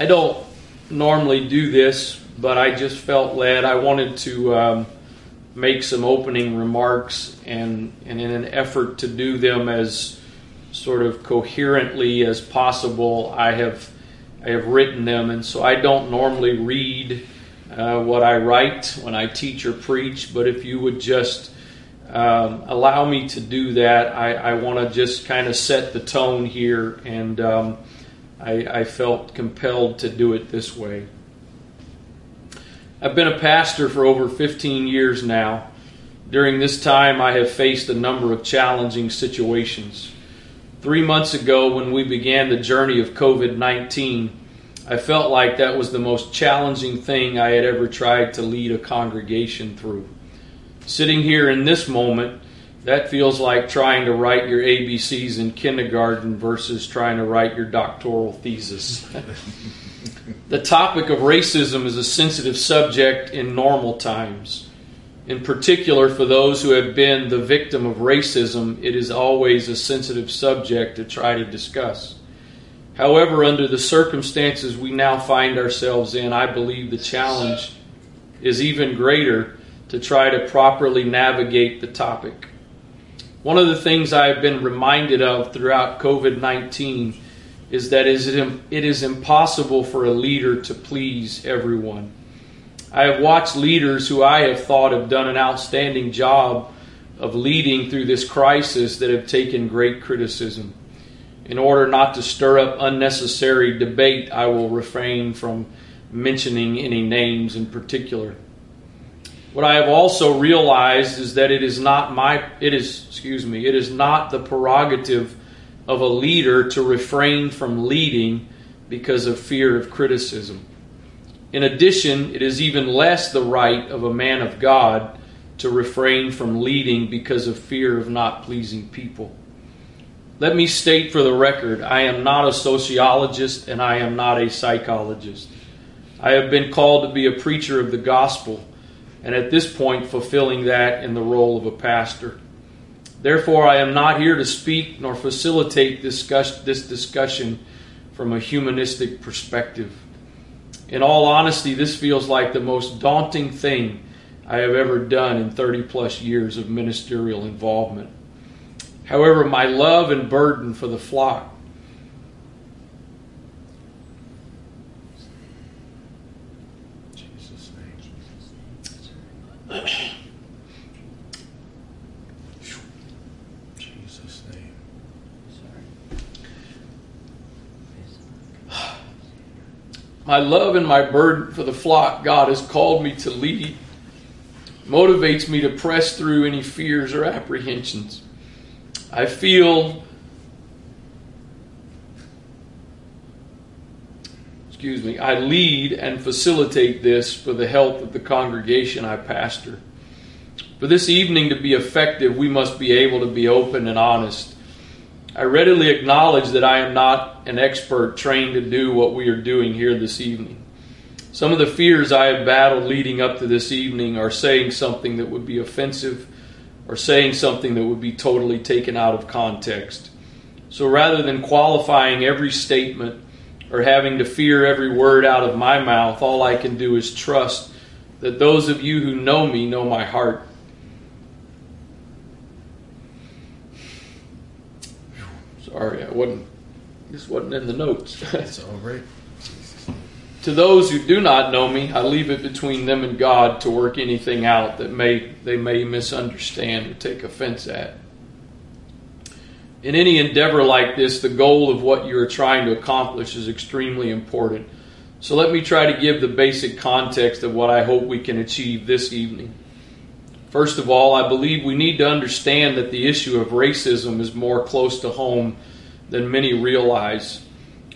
I don't normally do this, but I just felt led. I wanted to um, make some opening remarks, and, and in an effort to do them as sort of coherently as possible, I have I have written them, and so I don't normally read uh, what I write when I teach or preach. But if you would just um, allow me to do that, I, I want to just kind of set the tone here, and um, I, I felt compelled to do it this way. I've been a pastor for over 15 years now. During this time, I have faced a number of challenging situations. Three months ago, when we began the journey of COVID 19, I felt like that was the most challenging thing I had ever tried to lead a congregation through. Sitting here in this moment, that feels like trying to write your ABCs in kindergarten versus trying to write your doctoral thesis. The topic of racism is a sensitive subject in normal times. In particular, for those who have been the victim of racism, it is always a sensitive subject to try to discuss. However, under the circumstances we now find ourselves in, I believe the challenge is even greater to try to properly navigate the topic. One of the things I have been reminded of throughout COVID 19 is that it is impossible for a leader to please everyone. I have watched leaders who I have thought have done an outstanding job of leading through this crisis that have taken great criticism. In order not to stir up unnecessary debate, I will refrain from mentioning any names in particular. What I have also realized is that it is not my it is excuse me, it is not the prerogative of a leader to refrain from leading because of fear of criticism. In addition, it is even less the right of a man of God to refrain from leading because of fear of not pleasing people. Let me state for the record I am not a sociologist and I am not a psychologist. I have been called to be a preacher of the gospel, and at this point, fulfilling that in the role of a pastor. Therefore, I am not here to speak nor facilitate discuss, this discussion from a humanistic perspective. In all honesty, this feels like the most daunting thing I have ever done in 30 plus years of ministerial involvement. However, my love and burden for the flock Jesus' name. My love and my burden for the flock God has called me to lead motivates me to press through any fears or apprehensions. I feel, excuse me, I lead and facilitate this for the health of the congregation I pastor. For this evening to be effective, we must be able to be open and honest I readily acknowledge that I am not an expert trained to do what we are doing here this evening. Some of the fears I have battled leading up to this evening are saying something that would be offensive or saying something that would be totally taken out of context. So rather than qualifying every statement or having to fear every word out of my mouth, all I can do is trust that those of you who know me know my heart Sorry, I wasn't. This wasn't in the notes. It's all right. to those who do not know me, I leave it between them and God to work anything out that may they may misunderstand or take offense at. In any endeavor like this, the goal of what you are trying to accomplish is extremely important. So let me try to give the basic context of what I hope we can achieve this evening. First of all, I believe we need to understand that the issue of racism is more close to home than many realize.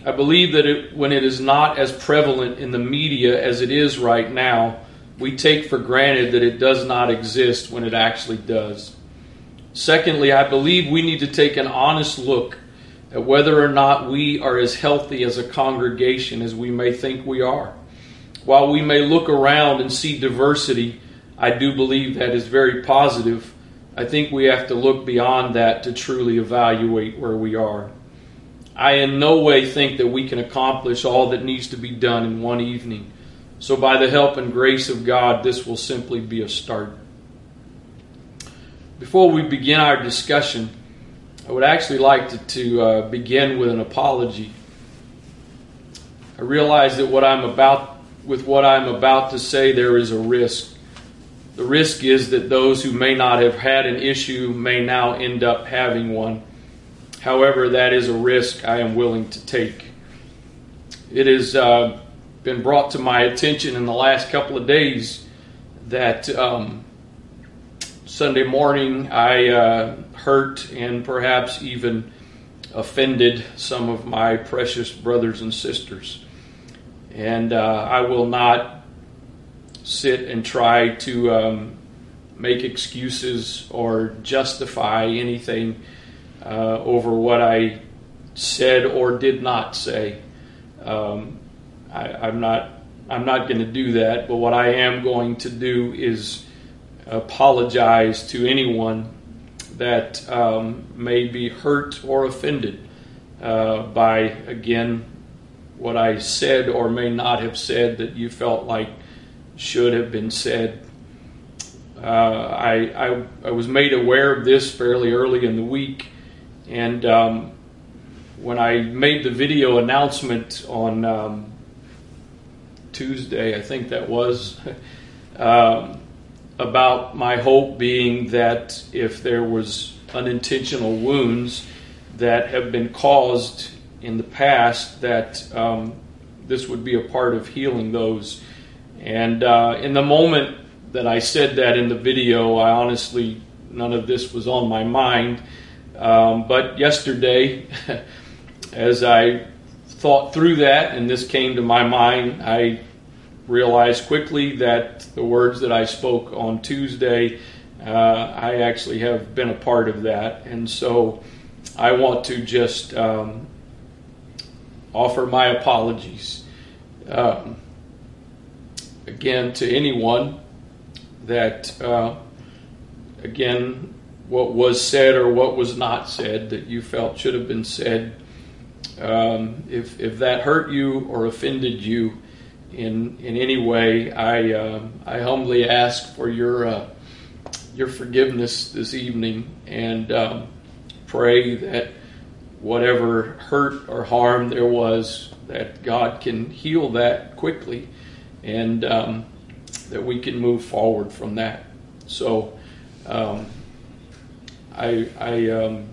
I believe that it, when it is not as prevalent in the media as it is right now, we take for granted that it does not exist when it actually does. Secondly, I believe we need to take an honest look at whether or not we are as healthy as a congregation as we may think we are. While we may look around and see diversity, I do believe that is very positive. I think we have to look beyond that to truly evaluate where we are. I in no way think that we can accomplish all that needs to be done in one evening. So, by the help and grace of God, this will simply be a start. Before we begin our discussion, I would actually like to, to uh, begin with an apology. I realize that what I'm about, with what I'm about to say, there is a risk. The risk is that those who may not have had an issue may now end up having one. However, that is a risk I am willing to take. It has uh, been brought to my attention in the last couple of days that um, Sunday morning I uh, hurt and perhaps even offended some of my precious brothers and sisters. And uh, I will not sit and try to um, make excuses or justify anything uh, over what I said or did not say. Um, I, am not. I'm not going to do that. But what I am going to do is apologize to anyone that um, may be hurt or offended uh, by again what I said or may not have said that you felt like should have been said. Uh, I, I, I, was made aware of this fairly early in the week, and um, when I made the video announcement on um, Tuesday, I think that was, um, about my hope being that if there was unintentional wounds that have been caused in the past, that um, this would be a part of healing those. And uh, in the moment that I said that in the video, I honestly, none of this was on my mind. Um, but yesterday, as I thought through that and this came to my mind, I realized quickly that the words that I spoke on Tuesday, uh, I actually have been a part of that. And so I want to just um, offer my apologies um, again to anyone that, uh, again, what was said or what was not said that you felt should have been said. Um, if, if that hurt you or offended you, in in any way, I uh, I humbly ask for your uh, your forgiveness this evening and um, pray that whatever hurt or harm there was, that God can heal that quickly, and um, that we can move forward from that. So, um, I I um,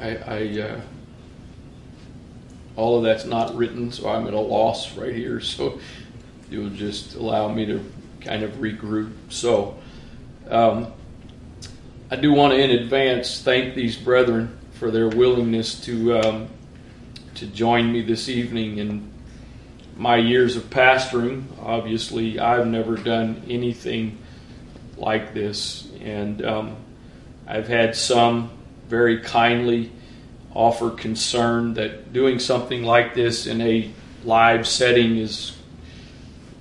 I. I uh, all of that's not written, so I'm at a loss right here. So you'll just allow me to kind of regroup. So um, I do want to, in advance, thank these brethren for their willingness to um, to join me this evening in my years of pastoring. Obviously, I've never done anything like this, and um, I've had some very kindly offer concern that doing something like this in a live setting is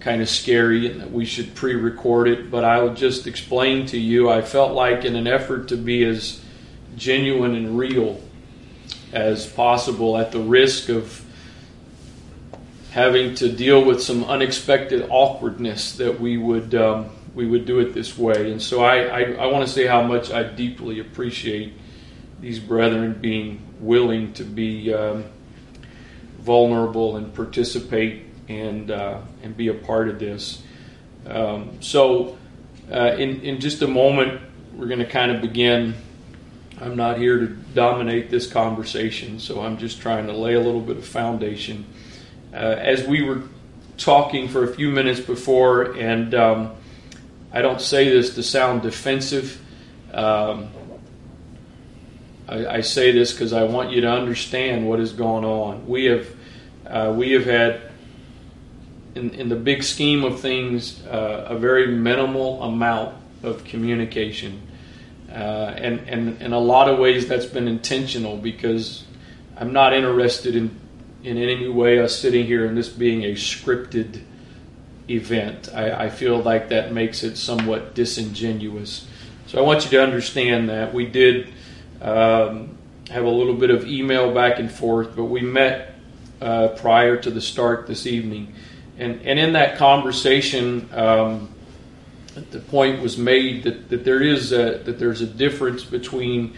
kind of scary and that we should pre record it. But I'll just explain to you I felt like, in an effort to be as genuine and real as possible, at the risk of having to deal with some unexpected awkwardness, that we would. Um, we would do it this way. And so I, I, I want to say how much I deeply appreciate these brethren being willing to be um, vulnerable and participate and uh, and be a part of this. Um, so, uh, in in just a moment, we're going to kind of begin. I'm not here to dominate this conversation, so I'm just trying to lay a little bit of foundation. Uh, as we were talking for a few minutes before, and um, I don't say this to sound defensive. Um, I, I say this because I want you to understand what is going on. We have uh, we have had, in, in the big scheme of things, uh, a very minimal amount of communication, uh, and and in a lot of ways that's been intentional because I'm not interested in in any way us sitting here and this being a scripted event. I, I feel like that makes it somewhat disingenuous. So I want you to understand that we did um, have a little bit of email back and forth, but we met uh, prior to the start this evening. And, and in that conversation, um, the point was made that, that there is a, that there's a difference between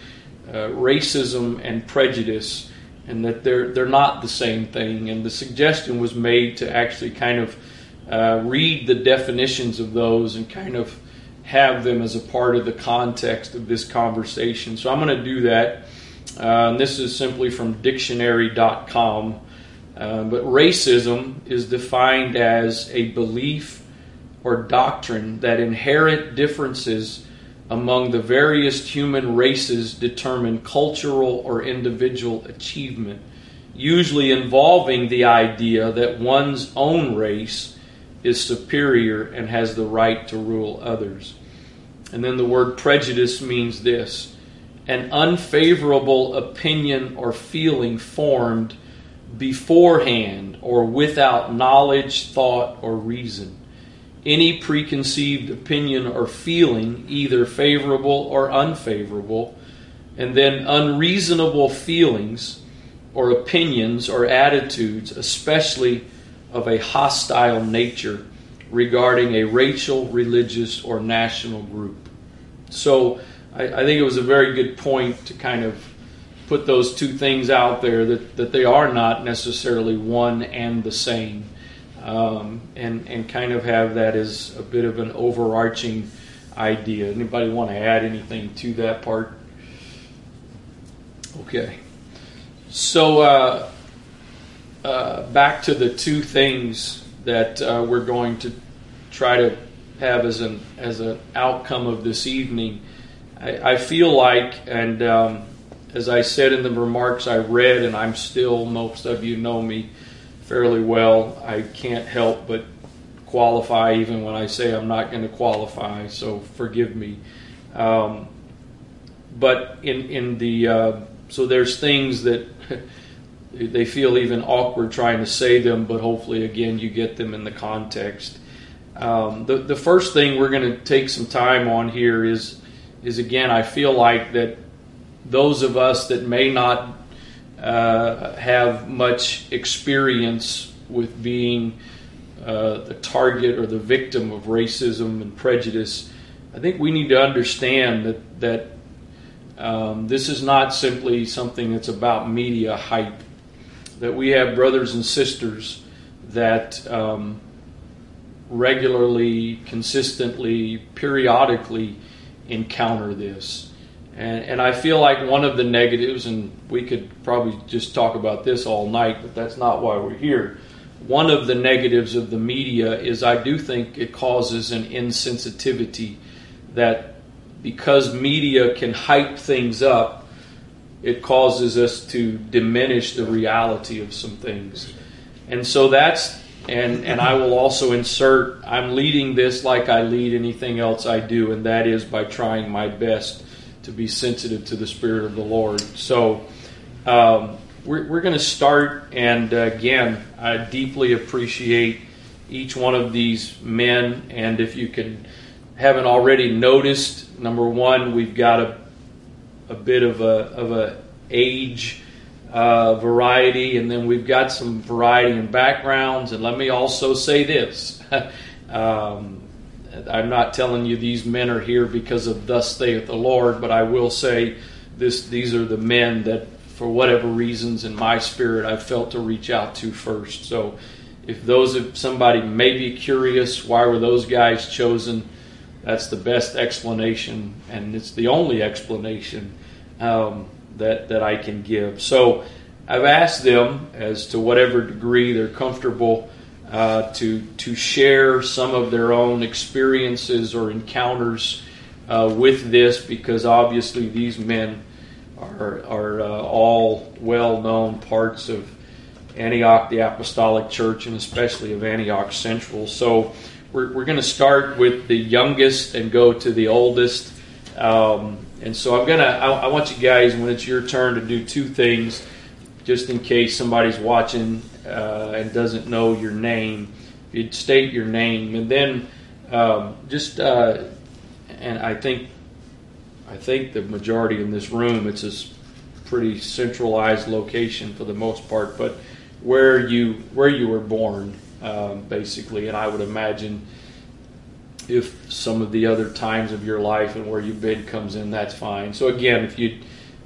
uh, racism and prejudice, and that they're they're not the same thing. And the suggestion was made to actually kind of uh, read the definitions of those and kind of have them as a part of the context of this conversation. So I'm going to do that. Uh, this is simply from dictionary.com. Uh, but racism is defined as a belief or doctrine that inherent differences among the various human races determine cultural or individual achievement, usually involving the idea that one's own race is superior and has the right to rule others. And then the word prejudice means this an unfavorable opinion or feeling formed beforehand or without knowledge, thought, or reason. Any preconceived opinion or feeling, either favorable or unfavorable, and then unreasonable feelings or opinions or attitudes, especially of a hostile nature regarding a racial, religious, or national group. So I, I, think it was a very good point to kind of put those two things out there that, that they are not necessarily one and the same. Um, and, and kind of have that as a bit of an overarching idea. Anybody want to add anything to that part? Okay. So, uh, uh, back to the two things that uh, we're going to try to have as an as an outcome of this evening. I, I feel like, and um, as I said in the remarks I read, and I'm still most of you know me fairly well. I can't help but qualify even when I say I'm not going to qualify. So forgive me. Um, but in in the uh, so there's things that they feel even awkward trying to say them, but hopefully, again, you get them in the context. Um, the the first thing we're going to take some time on here is is again, I feel like that those of us that may not uh, have much experience with being uh, the target or the victim of racism and prejudice, I think we need to understand that that um, this is not simply something that's about media hype that we have brothers and sisters that um, regularly, consistently, periodically encounter this. And, and I feel like one of the negatives, and we could probably just talk about this all night, but that's not why we're here. One of the negatives of the media is I do think it causes an insensitivity that because media can hype things up, it causes us to diminish the reality of some things. And so that's and and I will also insert I'm leading this like I lead anything else I do and that is by trying my best to be sensitive to the spirit of the Lord. So um, we're, we're going to start and uh, again I deeply appreciate each one of these men and if you can haven't already noticed number one we've got a a bit of a of a age uh, variety, and then we've got some variety in backgrounds. And let me also say this: um, I'm not telling you these men are here because of "Thus saith the Lord," but I will say this: these are the men that, for whatever reasons in my spirit, I felt to reach out to first. So, if those if somebody may be curious, why were those guys chosen? That's the best explanation, and it's the only explanation um, that, that I can give. So I've asked them, as to whatever degree they're comfortable, uh, to, to share some of their own experiences or encounters uh, with this, because obviously these men are, are uh, all well known parts of Antioch, the Apostolic Church, and especially of Antioch Central. So we're, we're going to start with the youngest and go to the oldest. Um, and so I'm gonna, I, I, want you guys, when it's your turn, to do two things, just in case somebody's watching uh, and doesn't know your name. You'd state your name, and then um, just, uh, and I think, I think the majority in this room, it's a pretty centralized location for the most part, but where you where you were born, um, basically, and I would imagine if some of the other times of your life and where you've been comes in, that's fine. So again, if you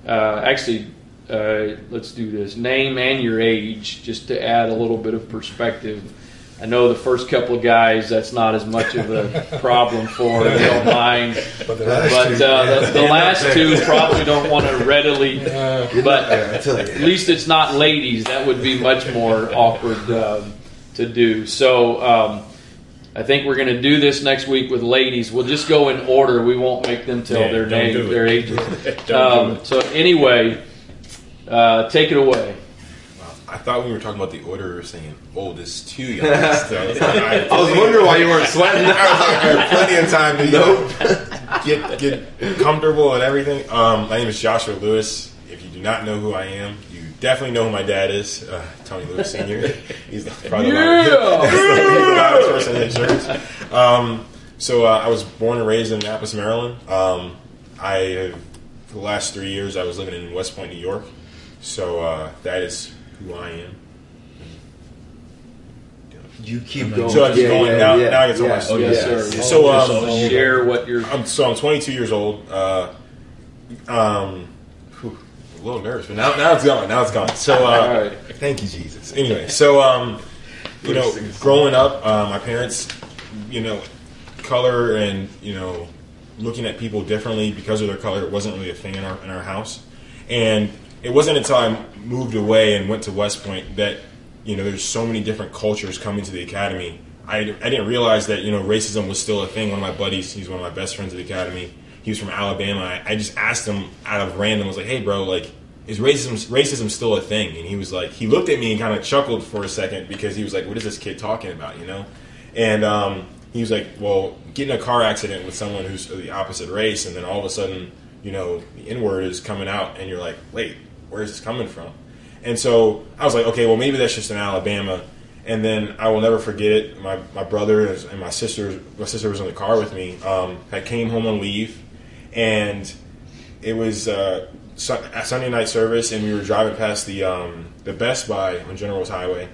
uh, actually uh, let's do this name and your age just to add a little bit of perspective. I know the first couple of guys that's not as much of a problem for. They don't mind, but, the last but, two, uh, the, the last two probably don't want to readily. But at least it's not ladies. That would be much more awkward um, to do. So. Um, I think we're going to do this next week with ladies. We'll just go in order. We won't make them tell yeah, their name, their ages. um, so anyway, uh, take it away. I thought when we were talking about the order, we were saying oldest to youngest. So I was, like, I was wondering why you weren't sweating. I was like, I have plenty of time to nope. get get comfortable and everything. Um, my name is Joshua Lewis. If you do not know who I am, you definitely know who my dad is, uh, Tony Lewis Sr. He's probably yeah. the, loudest, person in church. Um, so uh, I was born and raised in Annapolis, Maryland. Um, I, for the last three years, I was living in West Point, New York. So uh, that is who I am. You keep going. So I'm yeah, going yeah, now. Yeah, now I get to my story. Yes, sir. So um, share what you're. I'm, so I'm 22 years old. Uh, um, whew, a little nervous, but now now it's gone. Now it's gone. So uh, right. thank you, Jesus. Anyway, so um, you know, growing up, uh, my parents, you know, color and you know, looking at people differently because of their color wasn't really a thing in our in our house, and it wasn't until I moved away and went to West Point that you know there's so many different cultures coming to the academy. I, I didn't realize that you know racism was still a thing. One of my buddies, he's one of my best friends at the academy. He was from Alabama. I, I just asked him out of random. I was like, "Hey, bro, like, is racism racism still a thing?" And he was like, he looked at me and kind of chuckled for a second because he was like, "What is this kid talking about?" You know, and um, he was like, "Well, get in a car accident with someone who's the opposite race, and then all of a sudden, you know, the N word is coming out, and you're like, wait, where is this coming from? And so I was like, okay, well maybe that's just in Alabama. And then I will never forget it. My my brother and my sister, my sister was in the car with me. Um, I came home on leave, and it was uh, Sunday night service, and we were driving past the um, the Best Buy on General's Highway,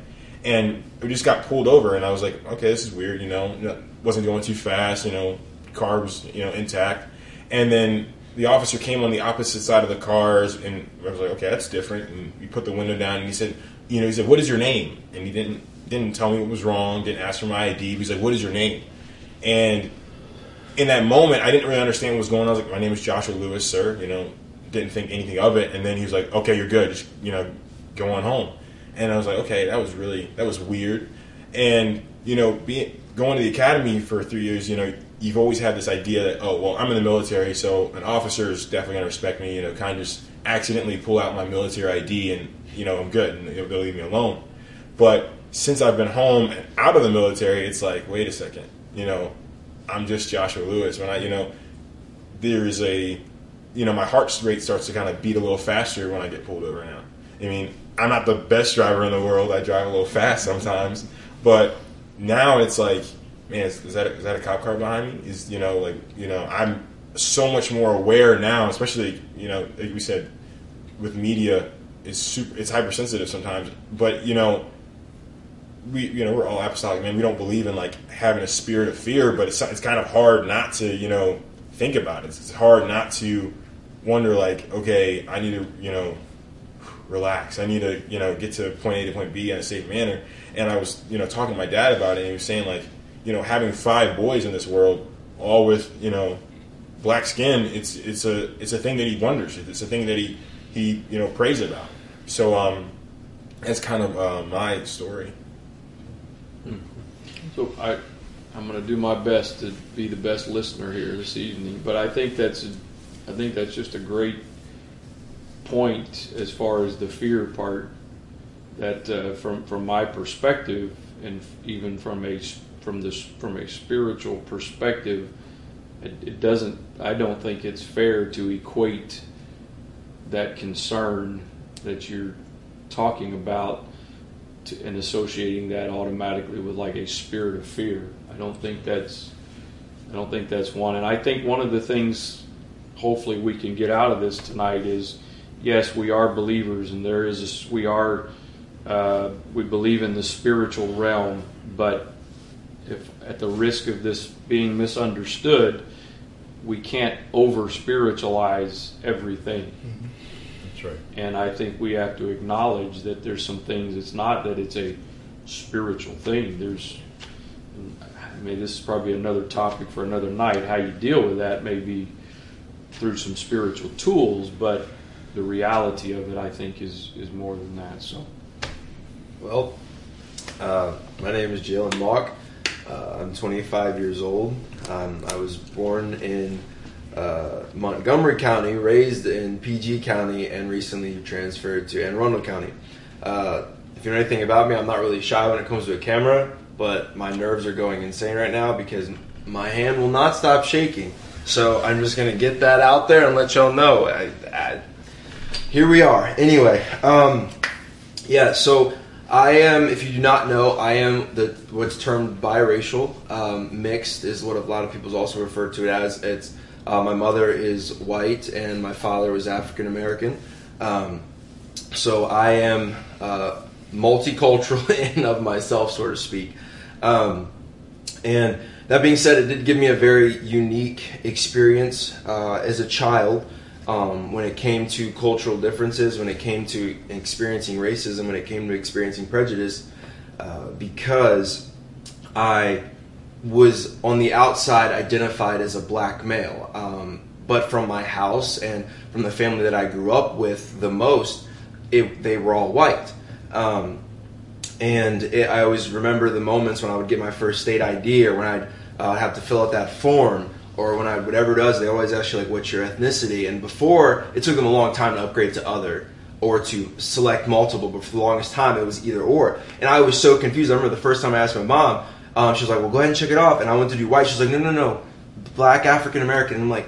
and we just got pulled over. And I was like, okay, this is weird. You know, wasn't going too fast. You know, car was you know intact. And then the officer came on the opposite side of the cars, and I was like, okay, that's different. And we put the window down, and he said, you know, he said, what is your name? And he didn't didn't tell me what was wrong, didn't ask for my ID. He's like, what is your name? And in that moment, I didn't really understand what was going on. I was like, my name is Joshua Lewis, sir. You know, didn't think anything of it. And then he was like, okay, you're good. Just you know, go on home. And I was like, okay, that was really that was weird. And you know, being going to the academy for three years, you know, you've always had this idea that oh well I'm in the military so an officer is definitely to respect me you know kind of just accidentally pull out my military ID and you know I'm good and they'll leave me alone. But since I've been home and out of the military it's like wait a second you know I'm just Joshua Lewis. When I you know there's a you know my heart rate starts to kind of beat a little faster when I get pulled over now. I mean I'm not the best driver in the world. I drive a little fast sometimes. But now it's like man, is, is that a, is that a cop car behind me? Is you know like you know I'm so much more aware now, especially you know like we said with media is super it's hypersensitive sometimes, but you know we you know we're all apostolic man. We don't believe in like having a spirit of fear but it's, it's kind of hard not to you know think about it. It's, it's hard not to wonder like okay i need to you know relax. I need to you know get to point a to point b in a safe manner. And i was you know talking to my dad about it and he was saying like you know, having five boys in this world, all with you know, black skin, it's it's a it's a thing that he wonders. It's a thing that he he you know prays about. So um, that's kind of uh, my story. Hmm. So I I'm going to do my best to be the best listener here this evening, but I think that's I think that's just a great point as far as the fear part. That uh, from from my perspective, and even from a from this from a spiritual perspective, it, it doesn't. I don't think it's fair to equate that concern that you're talking about to, and associating that automatically with like a spirit of fear. I don't think that's I don't think that's one. And I think one of the things hopefully we can get out of this tonight is yes, we are believers, and there is a, we are uh, we believe in the spiritual realm, but if at the risk of this being misunderstood, we can't over spiritualize everything. Mm-hmm. That's right. And I think we have to acknowledge that there's some things. It's not that it's a spiritual thing. There's, I mean, this is probably another topic for another night. How you deal with that may be through some spiritual tools, but the reality of it, I think, is is more than that. So, well, uh, my name is Jalen Mock. Uh, I'm 25 years old. Um, I was born in uh, Montgomery County, raised in PG County, and recently transferred to Anne Arundel County. Uh, if you know anything about me, I'm not really shy when it comes to a camera, but my nerves are going insane right now because my hand will not stop shaking. So I'm just gonna get that out there and let y'all know. I, I, here we are. Anyway, um, yeah. So I am, if you do not know, I am the what's termed biracial. Um, mixed is what a lot of people also refer to it as. It's uh, my mother is white and my father was African American. Um, so I am uh, multicultural in of myself, so to speak. Um, and that being said, it did give me a very unique experience uh, as a child um, when it came to cultural differences, when it came to experiencing racism, when it came to experiencing prejudice, uh, because I was on the outside identified as a black male. Um, but from my house and from the family that I grew up with the most, it, they were all white. Um, and it, I always remember the moments when I would get my first state ID or when I'd uh, have to fill out that form or when I whatever it does, they always ask you like, "What's your ethnicity?" And before, it took them a long time to upgrade to other or to select multiple. But for the longest time, it was either or, and I was so confused. I remember the first time I asked my mom, um, she was like, "Well, go ahead and check it off." And I went to do white. She's like, "No, no, no, black African American." I'm like,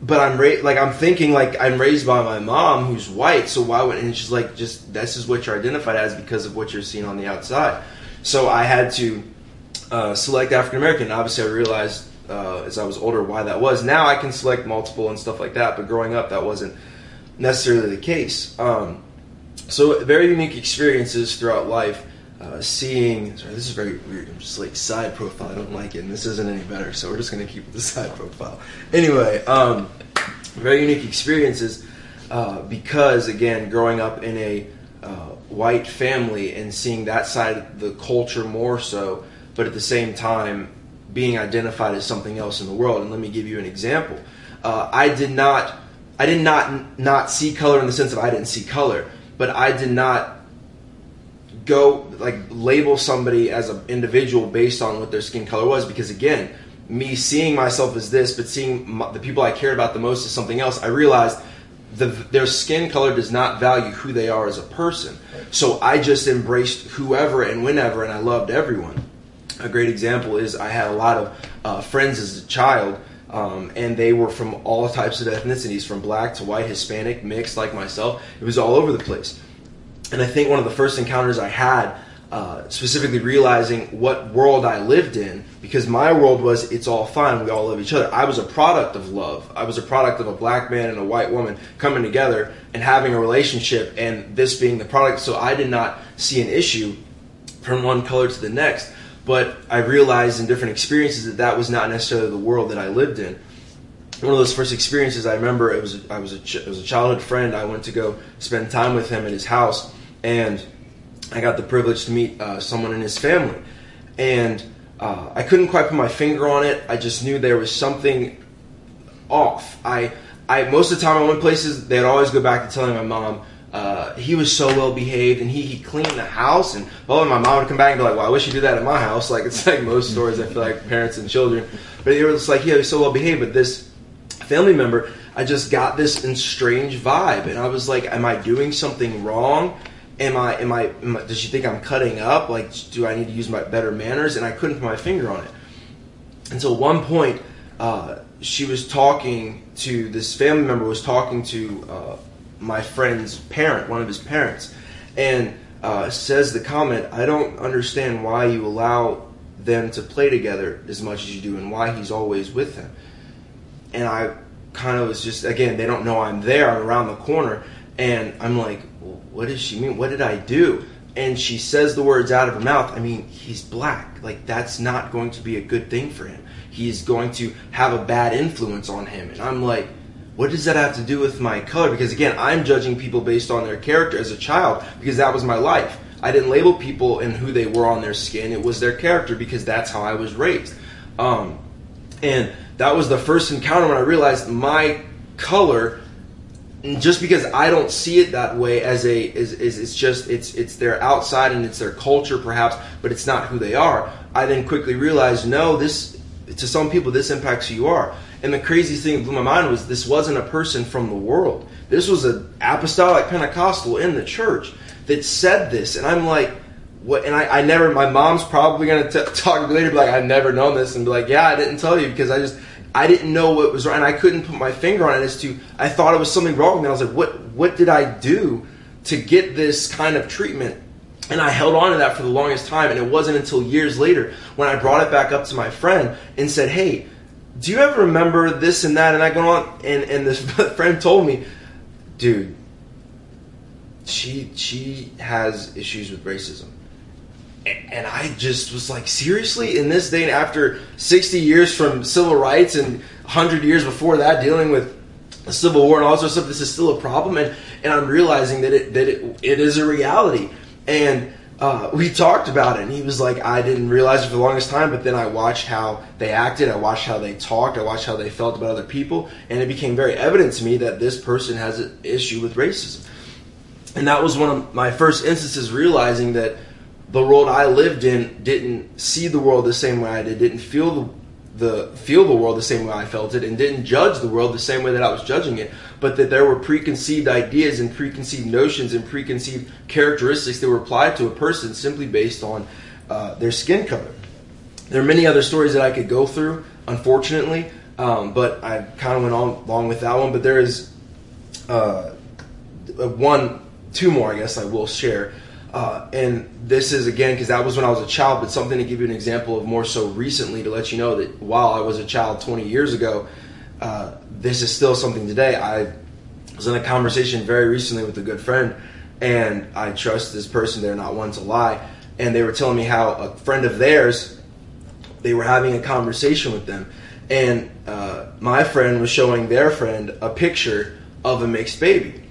"But I'm ra- like I'm thinking like I'm raised by my mom who's white, so why would?" And she's like, "Just this is what you're identified as because of what you're seeing on the outside." So I had to uh, select African American. Obviously, I realized uh, as I was older why that was. Now I can select multiple and stuff like that, but growing up that wasn't necessarily the case. Um, so very unique experiences throughout life. Uh, seeing sorry, this is very weird. I'm just like side profile. I don't like it, and this isn't any better. So we're just gonna keep the side profile. Anyway, um, very unique experiences uh, because again, growing up in a uh, white family and seeing that side of the culture more so, but at the same time being identified as something else in the world. And let me give you an example. Uh, I did not, I did not not see color in the sense of I didn't see color, but I did not go like label somebody as an individual based on what their skin color was because again me seeing myself as this but seeing my, the people i cared about the most as something else i realized the, their skin color does not value who they are as a person so i just embraced whoever and whenever and i loved everyone a great example is I had a lot of uh, friends as a child, um, and they were from all types of ethnicities, from black to white, Hispanic, mixed, like myself. It was all over the place. And I think one of the first encounters I had, uh, specifically realizing what world I lived in, because my world was it's all fine, we all love each other. I was a product of love. I was a product of a black man and a white woman coming together and having a relationship, and this being the product. So I did not see an issue from one color to the next. But I realized in different experiences that that was not necessarily the world that I lived in. One of those first experiences I remember it was I was a it was a childhood friend. I went to go spend time with him at his house, and I got the privilege to meet uh, someone in his family, and uh, I couldn't quite put my finger on it. I just knew there was something off. I I most of the time I went places, they'd always go back to telling my mom, uh, he was so well behaved and he, he cleaned the house and oh well my mom would come back and be like well I wish you did that at my house. Like it's like most stories I feel like parents and children. But it was like yeah he's so well behaved but this family member I just got this strange vibe and I was like am I doing something wrong? Am I am I, am I does she think I'm cutting up? Like do I need to use my better manners? And I couldn't put my finger on it. Until one point uh, she was talking to this family member was talking to uh, my friend's parent, one of his parents, and uh, says the comment, I don't understand why you allow them to play together as much as you do and why he's always with them. And I kind of was just, again, they don't know I'm there, I'm around the corner, And I'm like, what does she mean? What did I do? And she says the words out of her mouth. I mean, he's black. Like, that's not going to be a good thing for him. He's going to have a bad influence on him. And I'm like, what does that have to do with my color? Because again, I'm judging people based on their character as a child because that was my life. I didn't label people and who they were on their skin. It was their character because that's how I was raised. Um, and that was the first encounter when I realized my color just because I don't see it that way as a is, is it's just it's it's their outside and it's their culture perhaps, but it's not who they are. I then quickly realized no, this to some people this impacts who you are. And the craziest thing that blew my mind was this wasn't a person from the world. This was an apostolic Pentecostal in the church that said this, and I'm like, what? And I, I never. My mom's probably gonna talk later, be like, I've never known this, and be like, yeah, I didn't tell you because I just I didn't know what was wrong, and I couldn't put my finger on it as to. I thought it was something wrong me. I was like, what? What did I do to get this kind of treatment? And I held on to that for the longest time, and it wasn't until years later when I brought it back up to my friend and said, "Hey, do you ever remember this and that?" And I go on, and and this friend told me, "Dude, she she has issues with racism." and I just was like, seriously, in this day and after 60 years from civil rights and 100 years before that, dealing with the Civil War and all sorts of stuff, this is still a problem, and, and I'm realizing that it that it, it is a reality. And uh, we talked about it, and he was like, I didn't realize it for the longest time, but then I watched how they acted, I watched how they talked, I watched how they felt about other people, and it became very evident to me that this person has an issue with racism. And that was one of my first instances realizing that the world I lived in didn't see the world the same way I did, didn't feel the feel the world the same way I felt it, and didn't judge the world the same way that I was judging it, but that there were preconceived ideas and preconceived notions and preconceived characteristics that were applied to a person simply based on uh, their skin color. There are many other stories that I could go through, unfortunately, um, but I kind of went on along with that one. But there is uh, one, two more, I guess I will share. Uh, and this is again because that was when I was a child, but something to give you an example of more so recently to let you know that while I was a child 20 years ago, uh, this is still something today. I was in a conversation very recently with a good friend, and I trust this person. They're not one to lie, and they were telling me how a friend of theirs, they were having a conversation with them, and uh, my friend was showing their friend a picture of a mixed baby,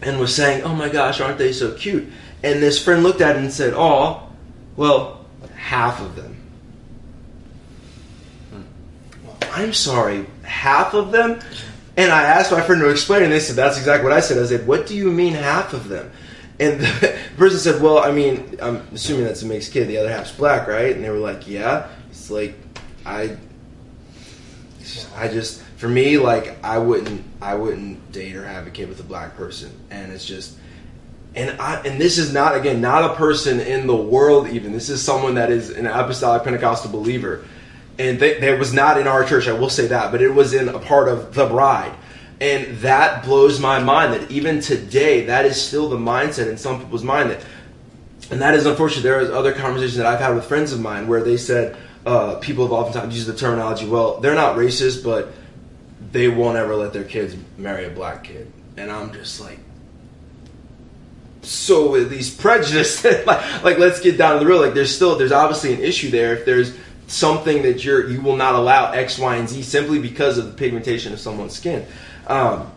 and was saying, "Oh my gosh, aren't they so cute?" And this friend looked at it and said, Oh, well, half of them. Well, I'm sorry, half of them? And I asked my friend to explain, and they said, That's exactly what I said. I said, What do you mean half of them? And the person said, Well, I mean, I'm assuming that's a mixed kid. The other half's black, right? And they were like, Yeah. It's like, I. I just for me like I wouldn't I wouldn't date or have a kid with a black person and it's just and I, and this is not again not a person in the world even this is someone that is an apostolic Pentecostal believer, and they, was not in our church. I will say that, but it was in a part of the bride, and that blows my mind that even today that is still the mindset in some people's mind that, and that is unfortunate. There is other conversations that I've had with friends of mine where they said uh, people have oftentimes used the terminology, well, they're not racist, but they won't ever let their kids marry a black kid, and I'm just like so at least prejudiced. like, like, let's get down to the real. Like, there's still there's obviously an issue there. If there's something that you're you will not allow X, Y, and Z simply because of the pigmentation of someone's skin. Um,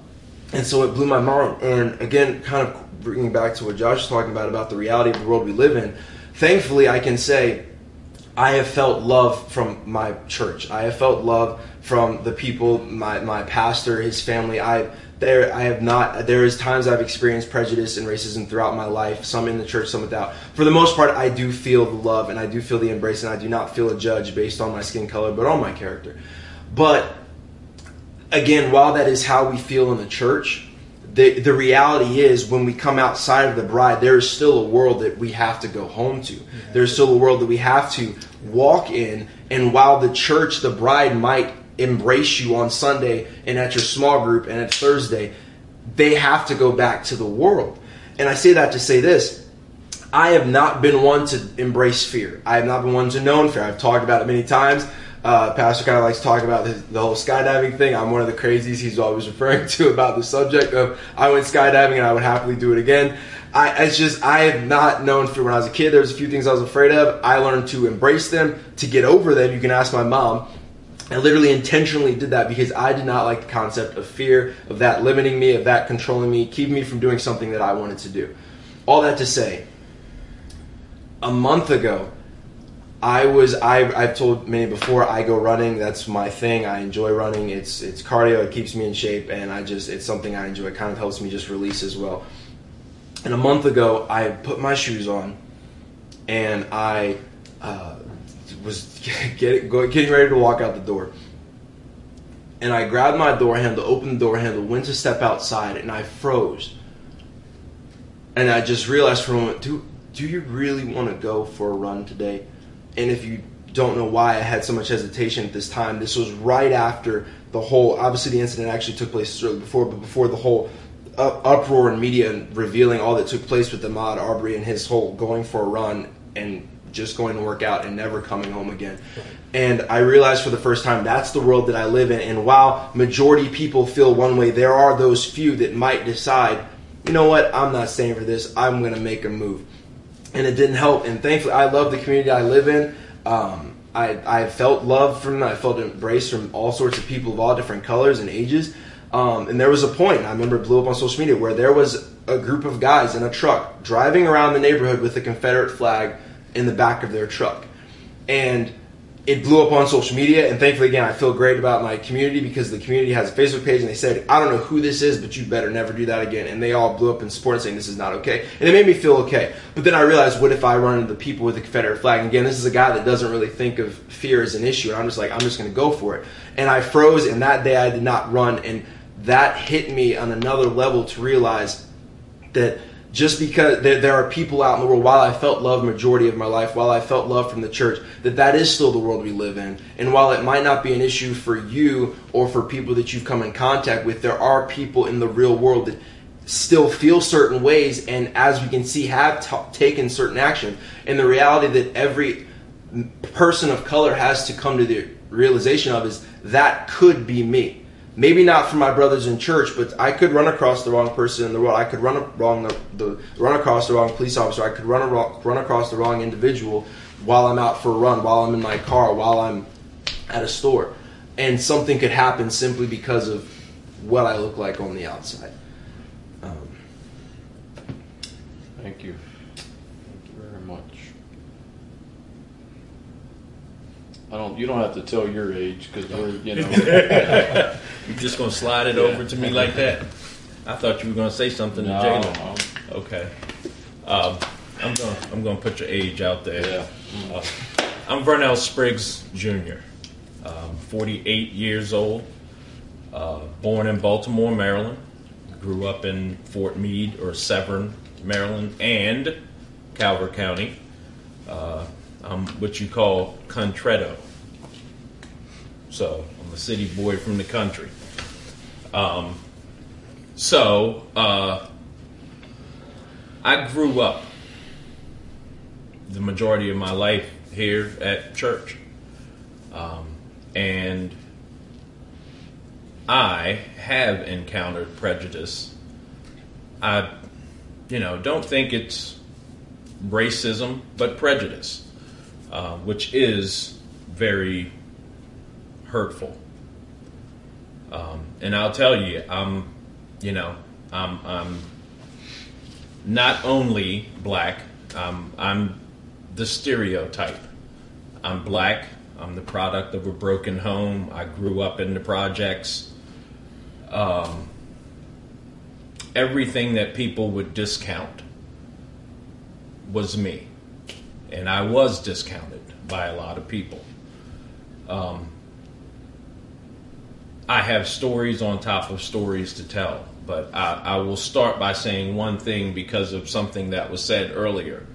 and so it blew my mind. And again, kind of bringing back to what Josh was talking about about the reality of the world we live in. Thankfully, I can say I have felt love from my church. I have felt love from the people, my my pastor, his family. I there I have not there is times I've experienced prejudice and racism throughout my life, some in the church, some without. For the most part, I do feel the love and I do feel the embrace and I do not feel a judge based on my skin color, but on my character. But again, while that is how we feel in the church, the the reality is when we come outside of the bride, there is still a world that we have to go home to. There's still a world that we have to walk in, and while the church, the bride might embrace you on Sunday and at your small group and at Thursday, they have to go back to the world. And I say that to say this I have not been one to embrace fear. I have not been one to know fear. I've talked about it many times. Uh, Pastor kind of likes to talk about his, the whole skydiving thing. I'm one of the crazies he's always referring to about the subject of I went skydiving and I would happily do it again. I, it's just I have not known fear when I was a kid. There was a few things I was afraid of. I learned to embrace them, to get over them. You can ask my mom. I literally intentionally did that because I did not like the concept of fear, of that limiting me, of that controlling me, keeping me from doing something that I wanted to do. All that to say, a month ago, I was I I've told many before I go running. That's my thing. I enjoy running. It's it's cardio. It keeps me in shape, and I just it's something I enjoy. It kind of helps me just release as well. And a month ago, I put my shoes on, and I uh, was getting getting ready to walk out the door. And I grabbed my door handle, opened the door handle, went to step outside, and I froze. And I just realized for a moment, do do you really want to go for a run today? And if you don't know why I had so much hesitation at this time, this was right after the whole. Obviously, the incident actually took place shortly before, but before the whole uproar in media and revealing all that took place with Ahmaud Arbery and his whole going for a run and just going to work out and never coming home again. And I realized for the first time that's the world that I live in. And while majority people feel one way, there are those few that might decide, you know what, I'm not staying for this. I'm going to make a move. And it didn't help. And thankfully, I love the community I live in. Um, I, I felt love from, I felt embrace from all sorts of people of all different colors and ages. Um, and there was a point I remember blew up on social media where there was a group of guys in a truck driving around the neighborhood with a Confederate flag in the back of their truck, and it blew up on social media. And thankfully, again, I feel great about my community because the community has a Facebook page, and they said, "I don't know who this is, but you better never do that again." And they all blew up in support, saying this is not okay, and it made me feel okay. But then I realized, what if I run into the people with the Confederate flag? And again, this is a guy that doesn't really think of fear as an issue, and I'm just like, I'm just going to go for it. And I froze, and that day I did not run, and that hit me on another level to realize that just because there, are people out in the world while i felt love majority of my life while i felt love from the church that that is still the world we live in. And while it might not be an issue for you or for people that you've come in contact with there are people in the real world that still feel certain ways and as we can see have t- taken certain action. And the reality that every person of color has to come to the realization of is that could be me maybe not for my brothers in church, but I could run across the wrong person in the world. I could run wrong the, the run across the wrong police officer. I could run a, run across the wrong individual while I'm out for a run, while I'm in my car, while I'm at a store, and something could happen simply because of what I look like on the outside. Um, Thank you. I don't. You don't have to tell your age because we're. You know. You're just gonna slide it yeah. over to me like that. I thought you were gonna say something no, to Jalen. Okay. Um, I'm gonna I'm gonna put your age out there. Yeah. Uh, I'm Vernell Spriggs Jr. Um, 48 years old. Uh, born in Baltimore, Maryland. Grew up in Fort Meade or Severn, Maryland, and Calvert County. Uh, I'm what you call Contredo. So I'm a city boy from the country. Um, so uh, I grew up the majority of my life here at church. Um, and I have encountered prejudice. I, you know, don't think it's racism, but prejudice. Uh, which is very hurtful. Um, and I'll tell you, I'm, you know, I'm, I'm not only black, um, I'm the stereotype. I'm black. I'm the product of a broken home. I grew up in the projects. Um, everything that people would discount was me and I was discounted by a lot of people. Um, I have stories on top of stories to tell, but I, I, will start by saying one thing because of something that was said earlier.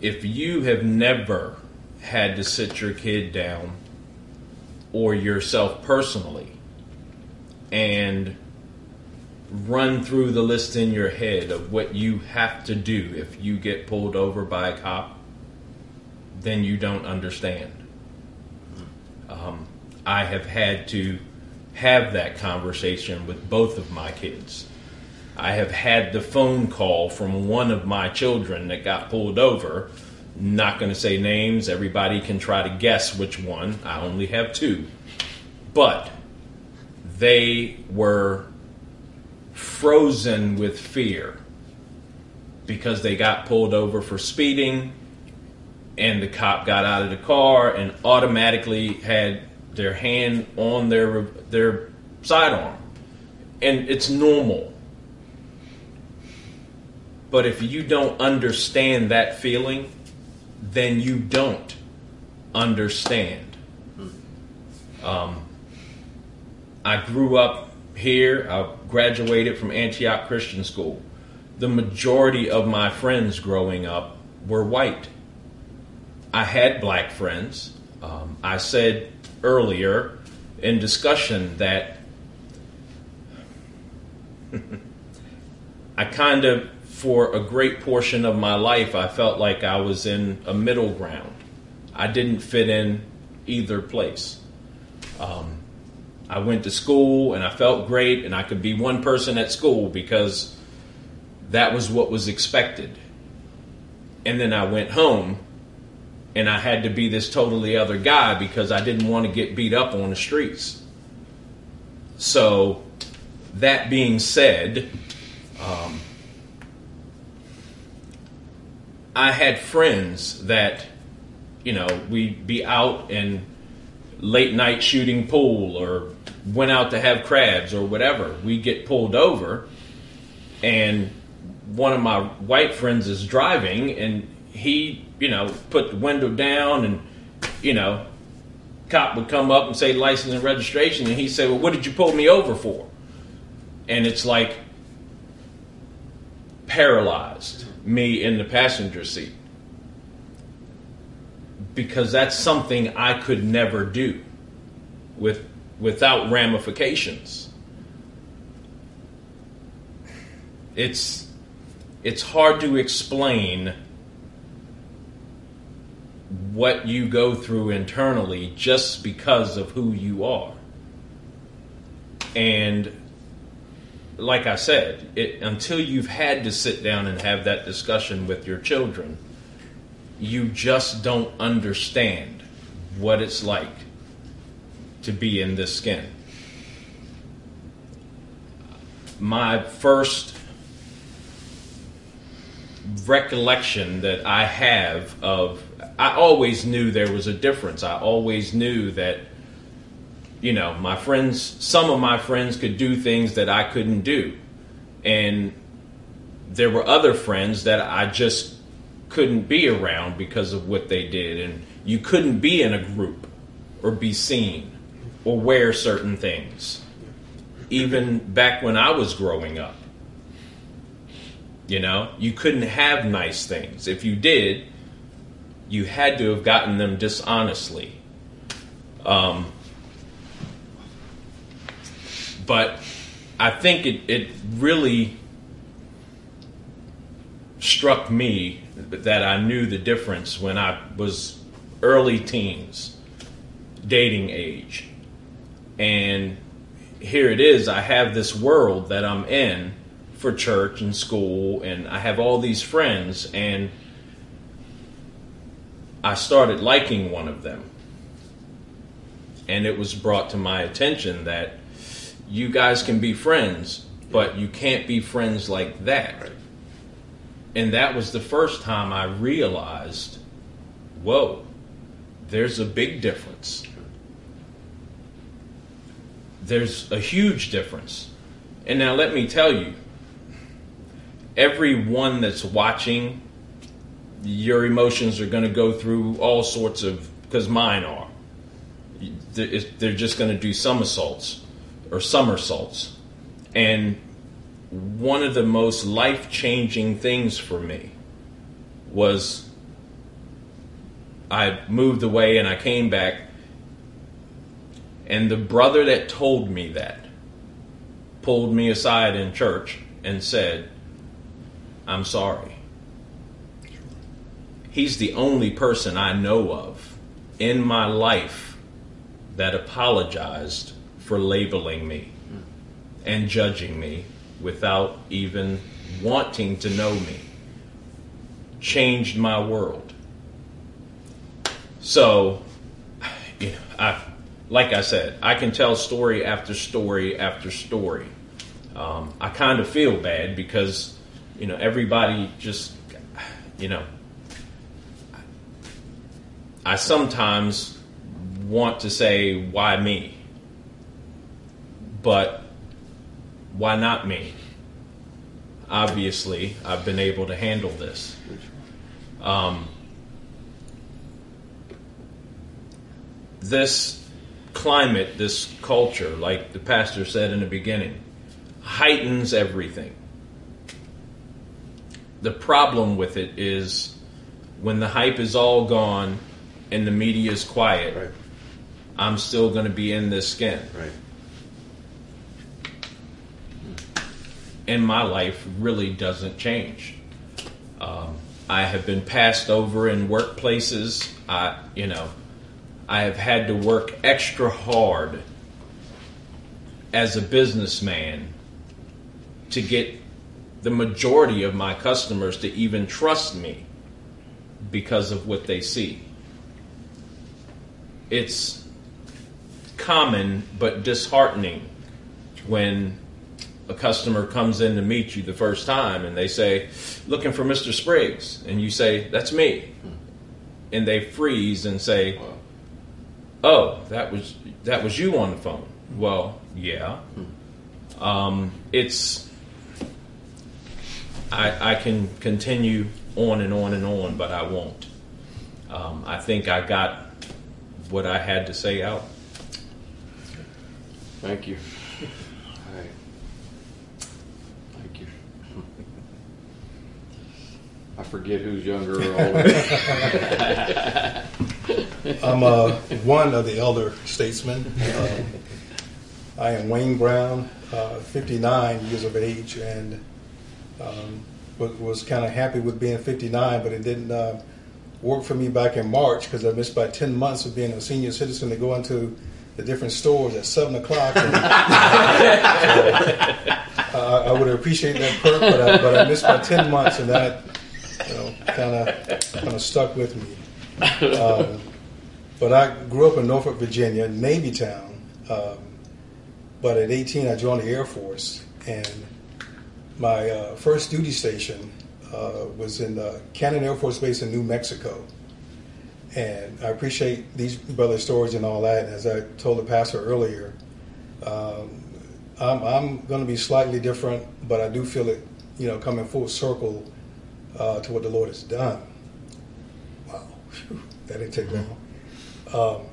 If you have never had to sit your kid down or yourself personally and run through the list in your head of what you have to do if you get pulled over by a cop, then you don't understand. Um, I have had to have that conversation with both of my kids. I have had the phone call from one of my children that got pulled over. Not going to say names, everybody can try to guess which one. I only have two. But they were frozen with fear because they got pulled over for speeding and the cop got out of the car and automatically had their hand on their their sidearm. And it's normal. But if you don't understand that feeling then you don't understand. Um, i grew up here. I graduated from antioch christian school the majority of my friends growing up were white I had black friends. Um, I said earlier in discussion that I kind of, for a great portion of my life, I felt like I was in a middle ground. I didn't fit in either place. Um, I went to school and I felt great, and I could be one person at school because that was what was expected. And then I went home and I had to be this totally other guy because I didn't want to get beat up on the streets. So, that being said, um, I had friends that, you know, we'd be out and late night shooting pool or went out to have crabs or whatever. We get pulled over, and one of my white friends is driving, and he you know, put the window down and, you know, cop would come up and say license and registration and he'd say, Well, what did you pull me over for? And it's like paralyzed me in the passenger seat. Because that's something I could never do with without ramifications. It's it's hard to explain what you go through internally just because of who you are. And like I said, it, until you've had to sit down and have that discussion with your children, you just don't understand what it's like to be in this skin. My first recollection that I have of I always knew there was a difference. I always knew that, you know, my friends, some of my friends could do things that I couldn't do. And there were other friends that I just couldn't be around because of what they did. And you couldn't be in a group or be seen or wear certain things, even back when I was growing up. You know, you couldn't have nice things. If you did, you had to have gotten them dishonestly. Um, but I think it, it really struck me that I knew the difference when I was early teens, dating age. And here it is, I have this world that I'm in for church and school, and I have all these friends, and I started liking one of them. And it was brought to my attention that you guys can be friends, but you can't be friends like that. And that was the first time I realized whoa, there's a big difference. There's a huge difference. And now let me tell you, everyone that's watching your emotions are going to go through all sorts of because mine are. They're just going to do somersaults or somersaults, and one of the most life changing things for me was I moved away and I came back, and the brother that told me that pulled me aside in church and said, I'm sorry. He's the only person I know of in my life that apologized for labeling me and judging me without even wanting to know me. Changed my world. So, you know, I, like I said, I can tell story after story after story. Um, I kind of feel bad because, you know, everybody just, you know, I sometimes want to say, why me? But why not me? Obviously, I've been able to handle this. Um, this climate, this culture, like the pastor said in the beginning, heightens everything. The problem with it is when the hype is all gone and the media is quiet, Right. I'm still going to be in this skin. Right. And my life really doesn't change. Um, I have been passed over in workplaces. I, you know, I have had to work extra hard as a businessman to get the majority of my customers to even trust me because of what they see. It's common but disheartening when a customer comes in to meet you the first time and they say, looking for Mr. Spriggs. And you say, that's me. And they freeze and say, oh, that was, that was you on the phone. Well, yeah. Um, it's, I, I can continue on and on and on, but I won't. Um, I think I got what I had to say out. Thank you. All right. Thank you. I forget who's younger or older. I'm uh, one of the elder statesmen. Uh, I am Wayne Brown, uh, 59 years of age, and um, was, was kind of happy with being 59, but it didn't uh, work for me back in March because I missed about 10 months of being a senior citizen to go into the different stores at 7 o'clock. And, uh, I would appreciate that perk, but I, but I missed about 10 months, and that you know, kind of kind of stuck with me. Um, but I grew up in Norfolk, Virginia, Navy town. Um, but at 18, I joined the Air Force, and my uh, first duty station uh, was in the Cannon Air Force Base in New Mexico. And I appreciate these brothers' stories and all that. As I told the pastor earlier, um, I'm, I'm going to be slightly different, but I do feel it, you know, coming full circle uh, to what the Lord has done. Wow, Phew, that didn't take long. Um,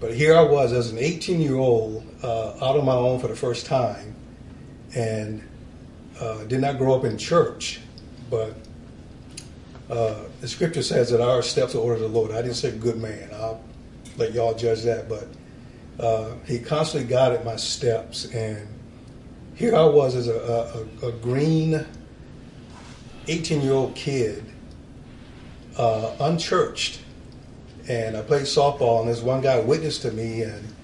but here I was as an 18 year old uh, out on my own for the first time and uh, did not grow up in church, but uh, the scripture says that our steps are ordered of the Lord. I didn't say good man. I'll let y'all judge that, but uh, he constantly guided my steps. And here I was as a, a, a green 18 year old kid, uh, unchurched and I played softball. And this one guy witnessed to me, and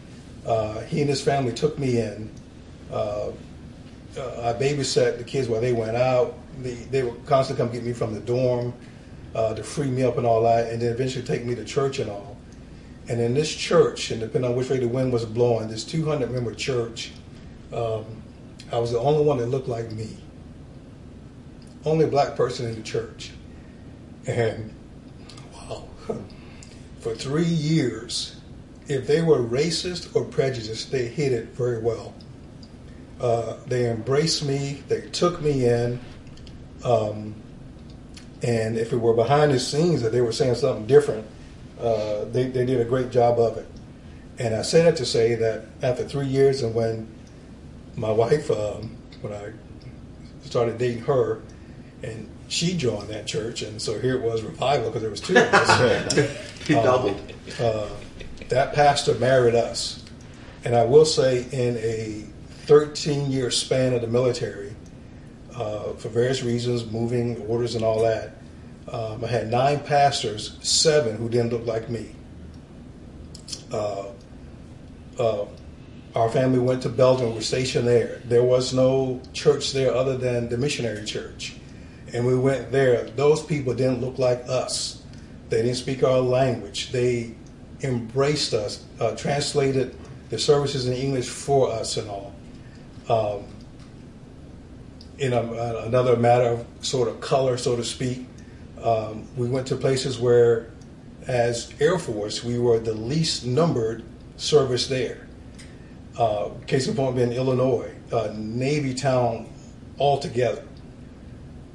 uh, he and his family took me in. Uh, uh, I babysat the kids while they went out. They, they would constantly come get me from the dorm uh, to free me up and all that, and then eventually take me to church and all. And in this church, and depending on which way the wind was blowing, this 200 member church, um, I was the only one that looked like me. Only black person in the church. And wow. for three years, if they were racist or prejudiced, they hid it very well. Uh, they embraced me, they took me in, um, and if it were behind the scenes that they were saying something different, uh, they, they did a great job of it. And I say that to say that after three years, and when my wife, um, when I started dating her, and she joined that church, and so here it was revival because there was two of us. He doubled. uh, that pastor married us. And I will say, in a 13 year span of the military, uh, for various reasons, moving orders and all that, Um, I had nine pastors, seven who didn't look like me. Uh, uh, our family went to Belgium. We're stationed there. There was no church there other than the missionary church, and we went there. Those people didn't look like us. They didn't speak our language. They embraced us, uh, translated the services in English for us, and all. Um, in a, another matter of sort of color, so to speak, um, we went to places where, as Air Force, we were the least numbered service there. Uh, case in point being Illinois, Navy town altogether.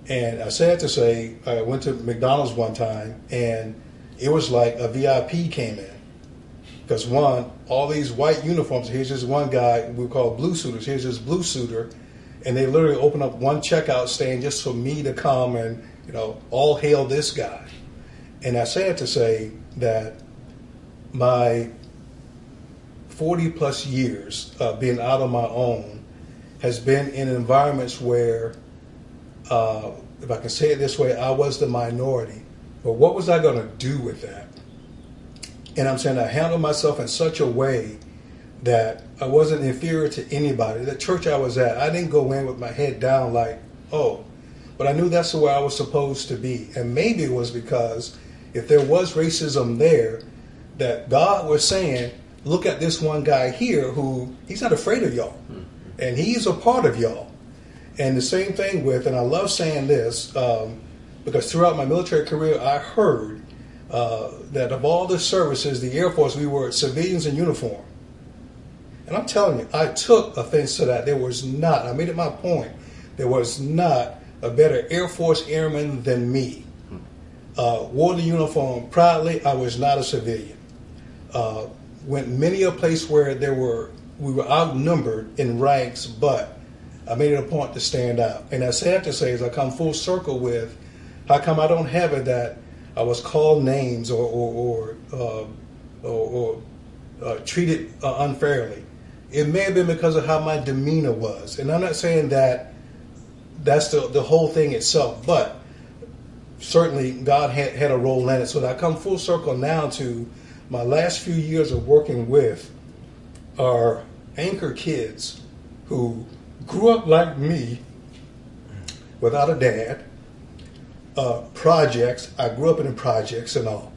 And I said to say, I went to McDonald's one time and it was like a VIP came in. Because one, all these white uniforms, here's this one guy we call blue suiters, here's this blue suiter, and they literally open up one checkout stand just for me to come and, you know, all hail this guy. And I said to say that my 40 plus years of being out on my own has been in environments where, uh, if I can say it this way, I was the minority. But what was I going to do with that? And I'm saying I handled myself in such a way that I wasn't inferior to anybody. The church I was at, I didn't go in with my head down like, oh, but I knew that's the way I was supposed to be. And maybe it was because if there was racism there, that God was saying, look at this one guy here who he's not afraid of y'all, and he's a part of y'all. And the same thing with, and I love saying this um, because throughout my military career, I heard uh, that of all the services, the Air Force, we were civilians in uniform. And I'm telling you, I took offense to that. There was not, I made it my point, there was not a better Air Force airman than me. Uh, wore the uniform proudly. I was not a civilian. Uh, went many a place where there were we were outnumbered in ranks, but I made it a point to stand out. And I sad to say is I come full circle with how come I don't have it that I was called names or or or, uh, or, or uh, treated uh, unfairly. It may have been because of how my demeanor was, and I'm not saying that that's the the whole thing itself, but certainly God had, had a role in it. So that I come full circle now to my last few years of working with our anchor kids who grew up like me without a dad. Uh, projects, I grew up in projects and all.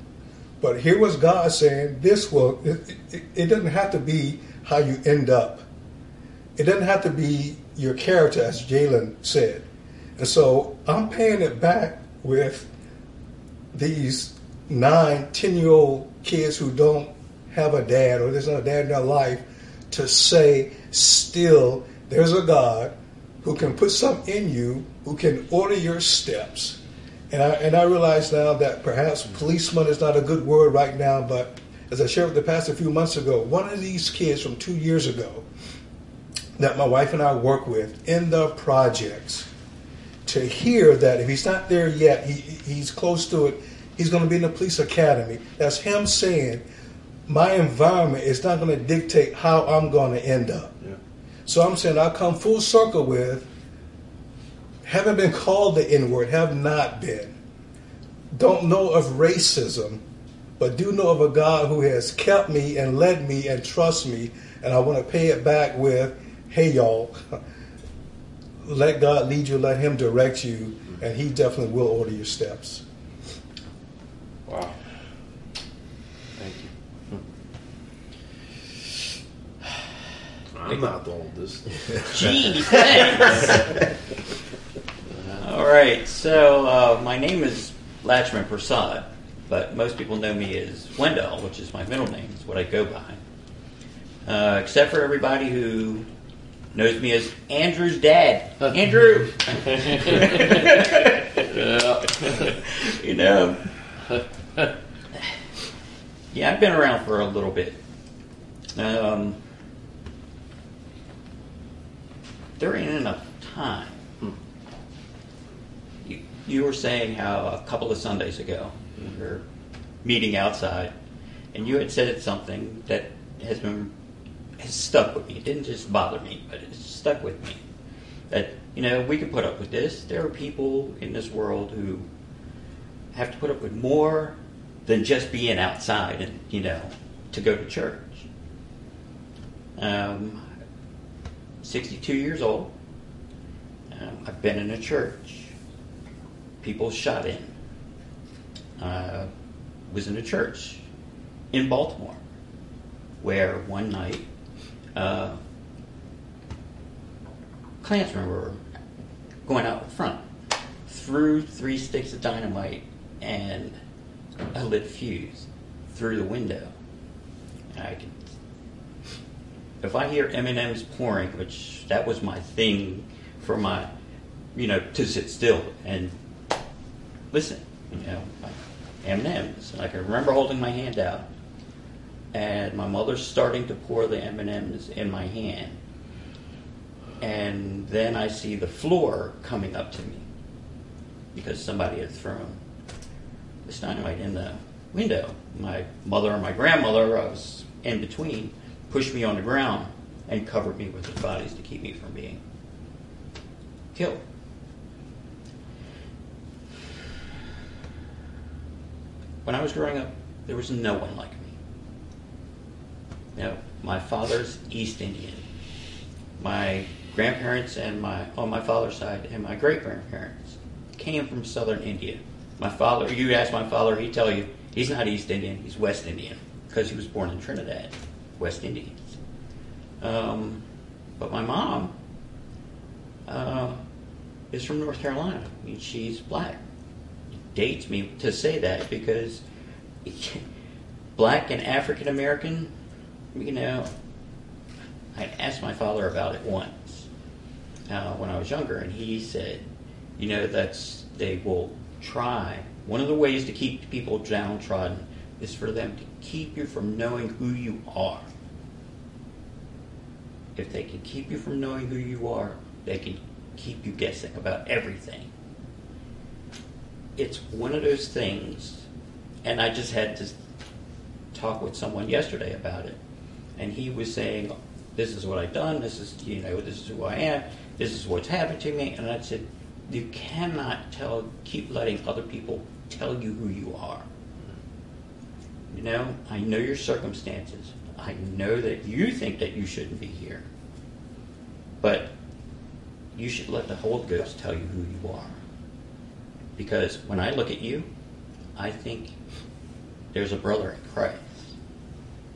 But here was God saying, this will, it, it, it doesn't have to be how you end up. It doesn't have to be your character, as Jalen said. And so I'm paying it back with these nine, ten year old kids who don't have a dad or there's not a dad in their life to say, still, there's a God who can put something in you, who can order your steps. And I, and I realize now that perhaps policeman is not a good word right now, but as I shared with the pastor a few months ago, one of these kids from two years ago that my wife and I work with in the projects, to hear that if he's not there yet, he, he's close to it, he's going to be in the police academy. That's him saying, my environment is not going to dictate how I'm going to end up. So I'm saying I come full circle with haven't been called the N word, have not been. Don't know of racism, but do know of a God who has kept me and led me and trust me. And I want to pay it back with, hey, y'all, let God lead you, let Him direct you, and He definitely will order your steps. Wow. Thank you. I'm not the oldest. Gee, thanks. All right, so uh, my name is Lachman Prasad, but most people know me as Wendell, which is my middle name. It's what I go by. Uh, except for everybody who knows me as Andrew's dad. Andrew! you know, yeah, I've been around for a little bit. Um, there ain't enough time. You, you were saying how a couple of Sundays ago we were meeting outside, and you had said something that has been has stuck with me. It didn't just bother me, but it's stuck with me. That you know we can put up with this. There are people in this world who have to put up with more than just being outside and you know to go to church. Um, 62 years old. Um, I've been in a church. People shot in. Uh, was in a church in Baltimore where one night uh, Klansmen were going out front, threw three sticks of dynamite and a lit fuse through the window. I can, if I hear M and M's pouring, which that was my thing for my, you know, to sit still and listen, you know, M and M's. I can remember holding my hand out, and my mother's starting to pour the M and M's in my hand, and then I see the floor coming up to me because somebody had thrown this dynamite in the window. My mother and my grandmother, I was in between, pushed me on the ground and covered me with their bodies to keep me from being killed. When I was growing up, there was no one like me. Know, my father's East Indian. My grandparents and my on my father's side and my great grandparents came from southern India. My father, you ask my father, he'd tell you he's not East Indian, he's West Indian because he was born in Trinidad, West Indians. Um, but my mom uh, is from North Carolina. I mean, she's black. It dates me to say that because black and African American, you know, I asked my father about it once uh, when I was younger, and he said, you know, that's they will try. One of the ways to keep people downtrodden is for them to keep you from knowing who you are. If they can keep you from knowing who you are, they can keep you guessing about everything. It's one of those things, and I just had to talk with someone yesterday about it, and he was saying, "This is what I've done. This is you know this is who I am. This is what's happened to me." And I said, "You cannot tell. Keep letting other people tell you who you are." You know, I know your circumstances. I know that you think that you shouldn't be here. But you should let the Holy Ghost tell you who you are. Because when I look at you, I think there's a brother in Christ.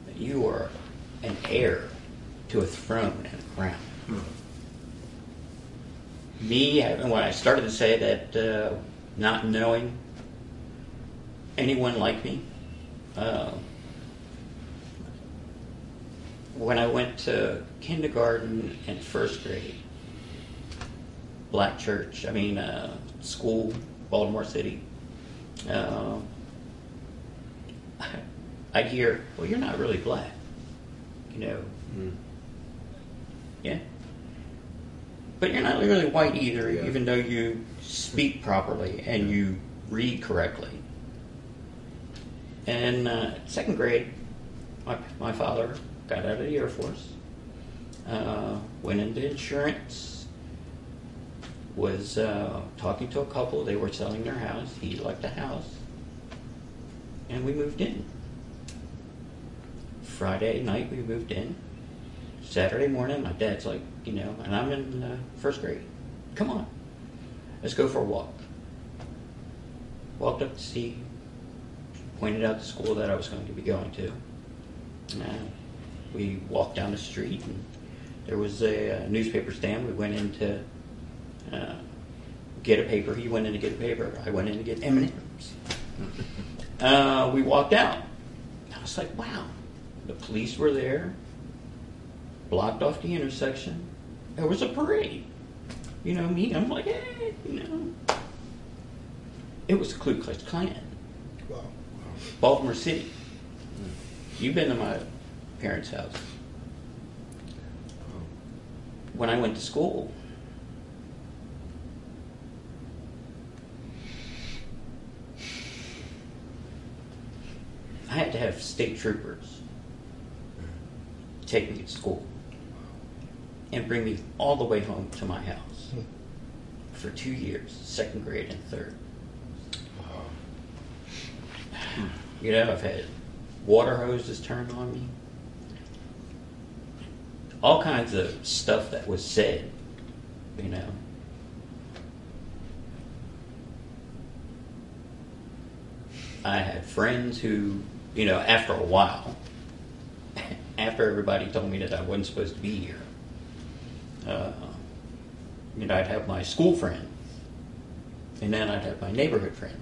That you are an heir to a throne and a crown. Me, when I started to say that, uh, not knowing anyone like me, uh, when I went to kindergarten and first grade, black church, I mean, uh, school, Baltimore City, uh, I'd hear, well, you're not really black. You know? Mm. Yeah. But you're not really white either, yeah. even though you speak properly and you read correctly. And uh, second grade, my, my father got out of the Air Force, uh, went into insurance, was uh, talking to a couple. They were selling their house. He liked the house. And we moved in. Friday night, we moved in. Saturday morning, my dad's like, you know, and I'm in uh, first grade. Come on, let's go for a walk. Walked up to see pointed out the school that I was going to be going to. And we walked down the street, and there was a, a newspaper stand. We went in to uh, get a paper. He went in to get a paper. I went in to get M&Ms. Uh, we walked out. I was like, wow. The police were there, blocked off the intersection. There was a parade. You know me. I'm like, hey, you know. It was the Ku Klux Klan. Baltimore City. You've been to my parents' house. When I went to school, I had to have state troopers take me to school and bring me all the way home to my house for two years, second grade and third. You know, I've had water hoses turned on me. All kinds of stuff that was said, you know. I had friends who, you know, after a while, after everybody told me that I wasn't supposed to be here, uh, you know, I'd have my school friends, and then I'd have my neighborhood friends,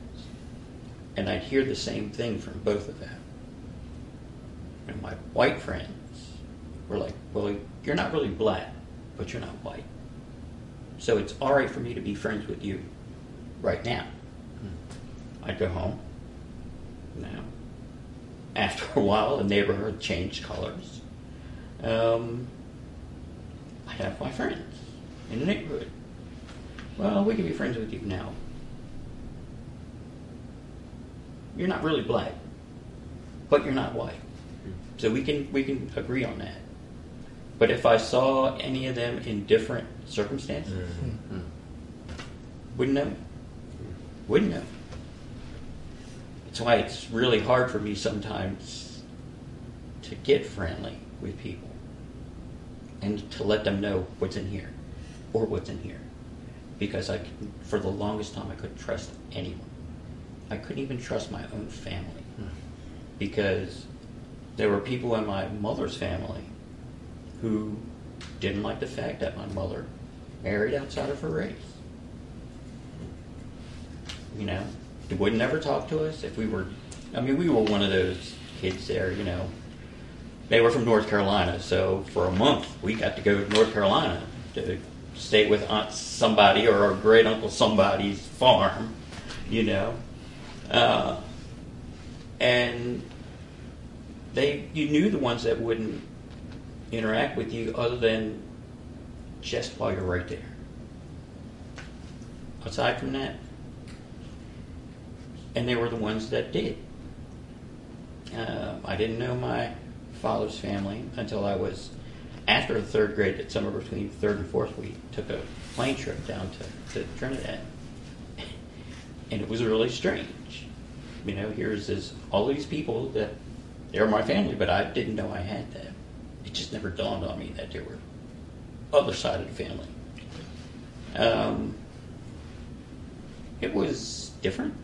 and I'd hear the same thing from both of them. And my white friends were like, "Well, you're not really black, but you're not white, so it's all right for me to be friends with you right now." I'd go home. Now, after a while, the neighborhood changed colors. Um, I'd have my friends in the neighborhood. Well, we can be friends with you now. You're not really black, but you're not white. So we can we can agree on that. But if I saw any of them in different circumstances, wouldn't know. Wouldn't know. That's why it's really hard for me sometimes to get friendly with people and to let them know what's in here or what's in here. Because I, for the longest time, I couldn't trust anyone. I couldn't even trust my own family hmm. because there were people in my mother's family who didn't like the fact that my mother married outside of her race. You know, they would never talk to us if we were. I mean, we were one of those kids there. You know, they were from North Carolina, so for a month we got to go to North Carolina to stay with aunt somebody or our great uncle somebody's farm. You know, uh, and they you knew the ones that wouldn't interact with you other than just while you're right there. Aside from that, and they were the ones that did. Uh, I didn't know my father's family until I was after the third grade. That summer between third and fourth, we took a plane trip down to, to Trinidad, and it was really strange. You know, here's this all these people that they're my family, but I didn't know I had them. It just never dawned on me that they were other side of the family. Um, it was different,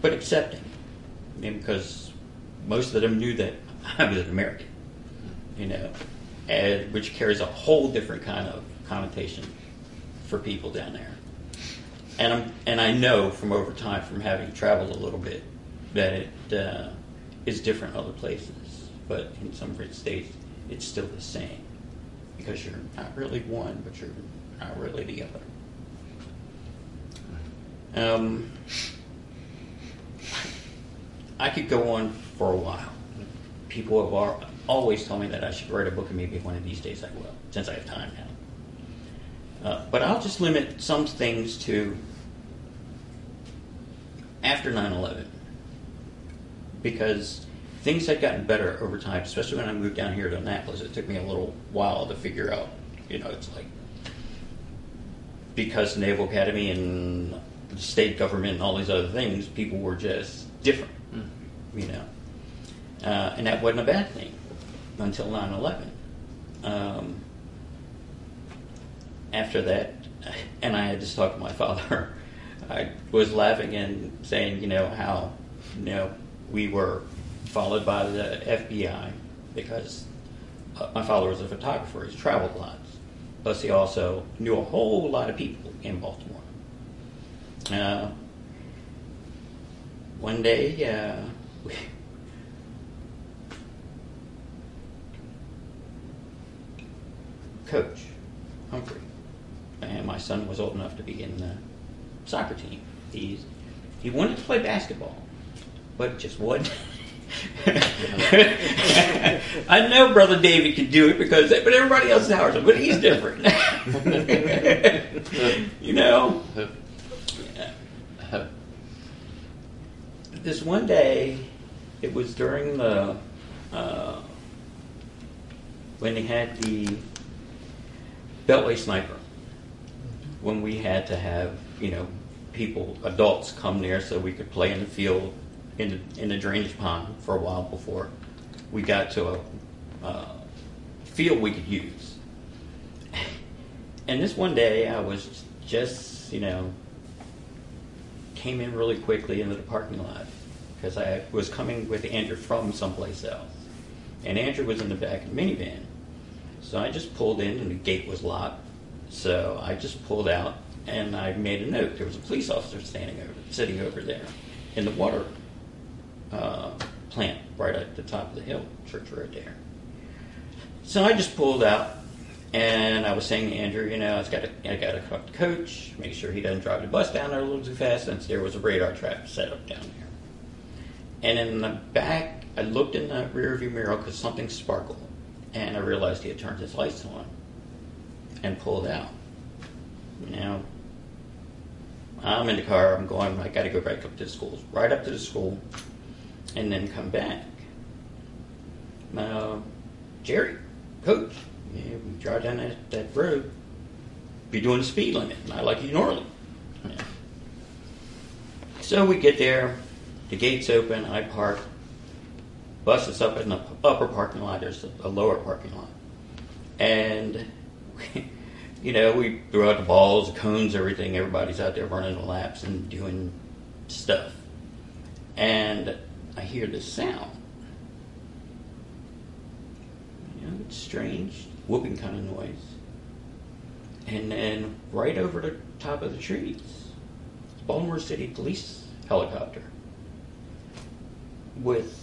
but accepting. Because most of them knew that I was an American, you know, and which carries a whole different kind of connotation for people down there. And I'm, and I know from over time, from having traveled a little bit, that it uh, is different other places. But in some states, it's still the same because you're not really one, but you're not really the other. Um, I could go on for a while. People have always told me that I should write a book, and maybe one of these days I will, since I have time now. Uh, but I'll just limit some things to after 9 11 because things had gotten better over time, especially when I moved down here to Annapolis. It took me a little while to figure out, you know, it's like because Naval Academy and the state government and all these other things, people were just different, you know. Uh, and that wasn't a bad thing until 9 11. Um, after that, and I had just talked to my father, I was laughing and saying, you know, how, you know, we were followed by the FBI because uh, my father was a photographer. He's traveled a lot. Plus, he also knew a whole lot of people in Baltimore. Uh, one day, uh, we, coach Humphrey, and my son was old enough to be in the soccer team. He's he wanted to play basketball, but just wasn't. I know Brother David can do it because, but everybody else is Howard, but he's different. you know. This one day, it was during the uh, when they had the Beltway sniper. When we had to have you know people, adults come there so we could play in the field in the, in the drainage pond for a while before we got to a uh, field we could use. And this one day, I was just, you know, came in really quickly into the parking lot because I was coming with Andrew from someplace else. And Andrew was in the back of the minivan. So I just pulled in and the gate was locked. So I just pulled out and I made a note. There was a police officer standing over, sitting over there in the water uh, plant right at the top of the hill, church road there. So I just pulled out and I was saying to Andrew, you know, I got to, I got to talk to coach, make sure he doesn't drive the bus down there a little too fast, since there was a radar trap set up down there. And in the back, I looked in the rearview mirror because something sparkled, and I realized he had turned his lights on and pulled out. Now, I'm in the car. I'm going. I got to go back up to the school, right up to the school, and then come back. Uh, Jerry, coach, we drive down that, that road, be doing the speed limit, not like you normally. Yeah. So we get there, the gates open, I park, bus is up in the upper parking lot, there's a lower parking lot. And, you know, we throw out the balls, the cones, everything, everybody's out there running the laps and doing stuff. And I hear this sound. You know, it's strange whooping kind of noise. And then right over the top of the trees, Baltimore City police helicopter with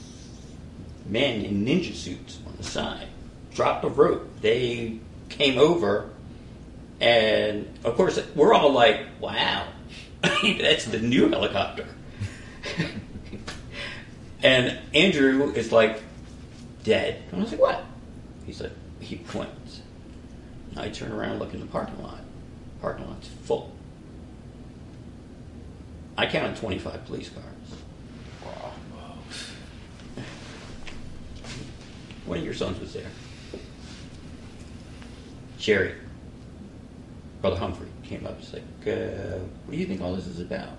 men in ninja suits on the side dropped the rope. They came over, and of course, we're all like, wow, that's the new helicopter. and Andrew is like, dead. And I was like, what? He's like, he points. And I turn around and look in the parking lot. Parking lot's full. I counted 25 police cars. One of your sons was there. Jerry, Brother Humphrey, came up and said, uh, What do you think all this is about?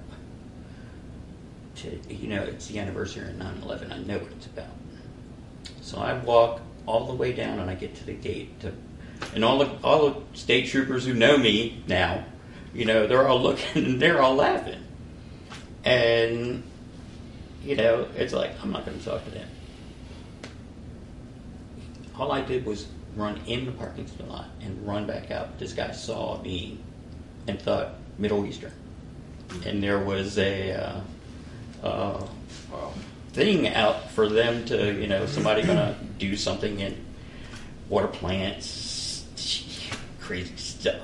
To, you know, it's the anniversary of 9 11. I know what it's about. So I walk all the way down, and I get to the gate. To, and all the all the state troopers who know me now, you know, they're all looking and they're all laughing. And you know, it's like I'm not going to talk to them. All I did was run in the parking lot and run back out. This guy saw me and thought Middle Eastern, and there was a. Uh, uh, thing out for them to, you know, somebody gonna do something in water plants, crazy stuff,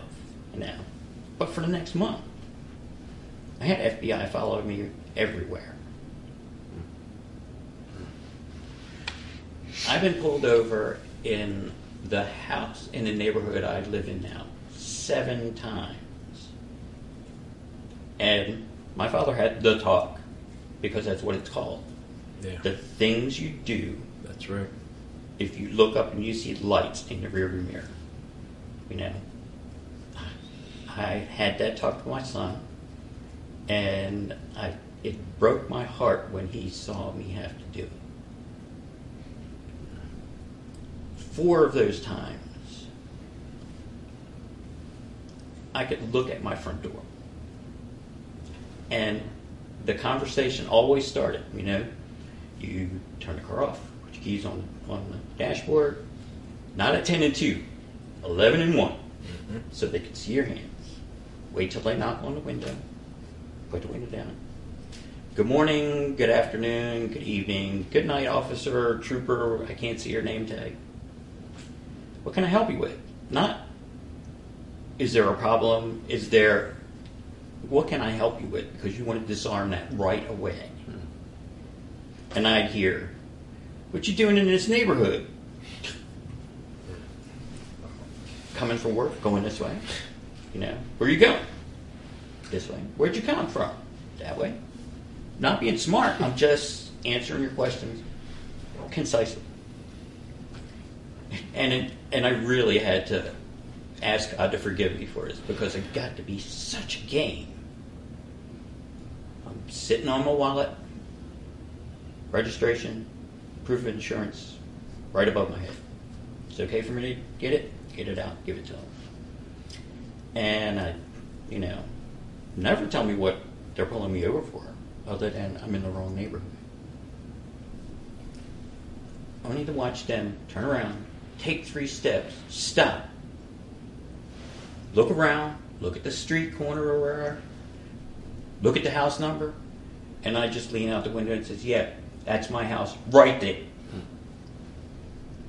now. But for the next month, I had FBI following me everywhere. I've been pulled over in the house in the neighborhood I live in now seven times. And my father had the talk because that's what it's called. Yeah. The things you do That's right. if you look up and you see lights in the rearview mirror. You know, I had that talk to my son, and I it broke my heart when he saw me have to do it. Four of those times, I could look at my front door, and the conversation always started. You know, you turn the car off, put your keys on on the dashboard. Not at ten and two, 11 and one, mm-hmm. so they can see your hands. Wait till they knock on the window. Put the window down. Good morning, good afternoon, good evening, good night, officer, trooper. I can't see your name tag. What can I help you with? Not. Is there a problem? Is there. What can I help you with? Because you want to disarm that right away and I'd hear, "What you doing in this neighborhood? Coming from work, going this way. You know, where you going? This way. Where'd you come from? That way. Not being smart. I'm just answering your questions concisely. And it, and I really had to ask God to forgive me for this because it got to be such a game. I'm sitting on my wallet registration, proof of insurance, right above my head. It's okay for me to get it, get it out, give it to them. And I, you know, never tell me what they're pulling me over for, other than I'm in the wrong neighborhood. I need to watch them turn around, take three steps, stop, look around, look at the street corner or where, look at the house number, and I just lean out the window and says, "Yeah, that's my house right there."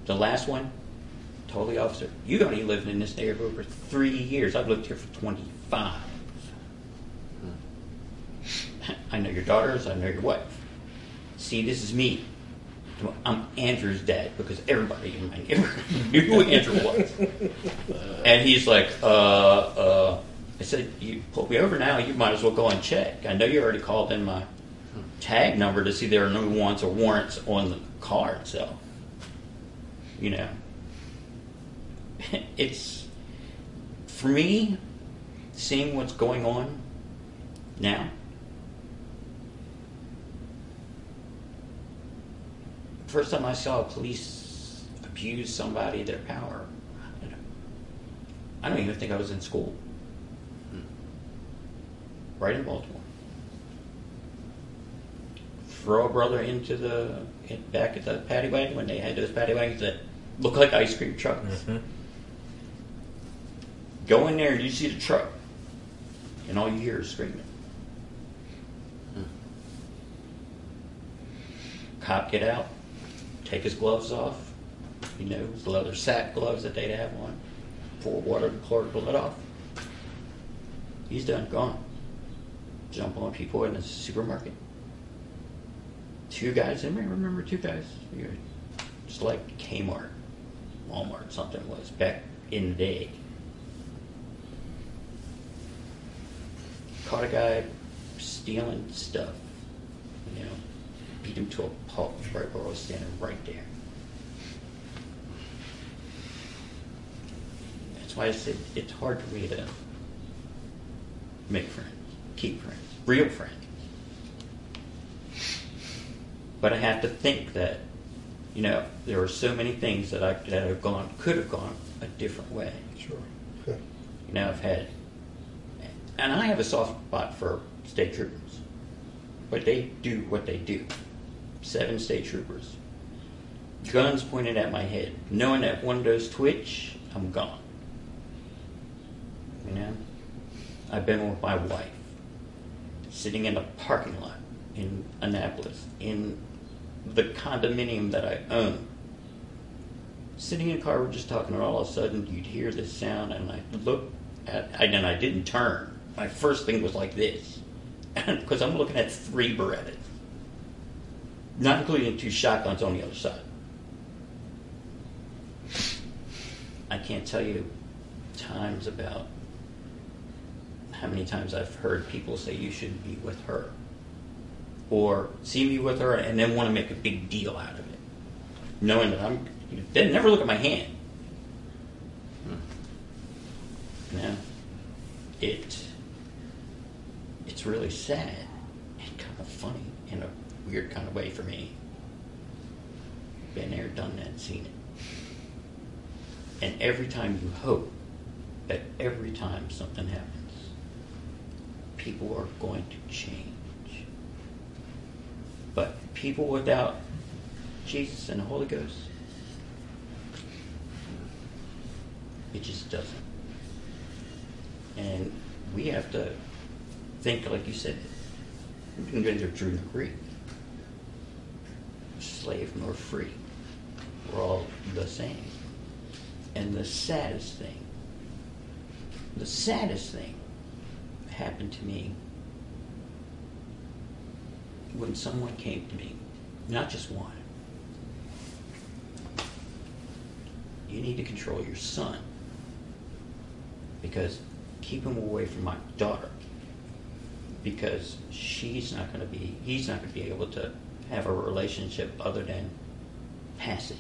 The last one, totally officer, "You've only lived in this neighborhood for three years. I've lived here for 25. Hmm. I know your daughters. I know your wife. See, this is me. I'm Andrew's dad because everybody in my neighborhood knew who Andrew was. And he's like, uh, uh, I said, you pulled me over now. You might as well go and check. I know you already called in my tag number to see there are no wants or warrants on the car itself. You know, it's for me seeing what's going on now. First time I saw police abuse somebody their power, I don't, I don't even think I was in school. Hmm. Right in Baltimore. Throw a brother into the in, back at the paddy wagon when they had those paddy wagons that look like ice cream trucks. Mm-hmm. Go in there and you see the truck, and all you hear is screaming. Hmm. Cop get out, take his gloves off, you know, his leather sack gloves that they'd have on, pour water to chlor blood off. He's done, gone. Jump on people in the supermarket. Two guys, anybody remember two guys? Just like Kmart, Walmart, something was back in the day. Caught a guy stealing stuff, you know, beat him to a pulp right where I was standing right there. That's why I said it's hard for me to make friends, keep friends, real friends. But I have to think that, you know, there are so many things that I that have gone could have gone a different way. Sure. Okay. You know, I've had, and I have a soft spot for state troopers, but they do what they do. Seven state troopers, guns pointed at my head, knowing that one of twitch, I'm gone. You know, I've been with my wife, sitting in a parking lot in Annapolis, in the condominium that I own. Sitting in a car, we're just talking, and all of a sudden you'd hear this sound, and I looked at, and I didn't turn. My first thing was like this, because I'm looking at three Berettas, not including two shotguns on the other side. I can't tell you times about how many times I've heard people say you shouldn't be with her, or see me with her and then want to make a big deal out of it, knowing that I'm. They never look at my hand. Hmm. You know, it. It's really sad and kind of funny in a weird kind of way for me. Been there, done that, seen it. And every time you hope that every time something happens, people are going to change. But people without Jesus and the Holy Ghost, it just doesn't. And we have to think, like you said, we can neither Jew nor Greek, slave nor free. We're all the same. And the saddest thing, the saddest thing happened to me when someone came to me, not just one. You need to control your son because keep him away from my daughter because she's not going to be he's not going to be able to have a relationship other than passing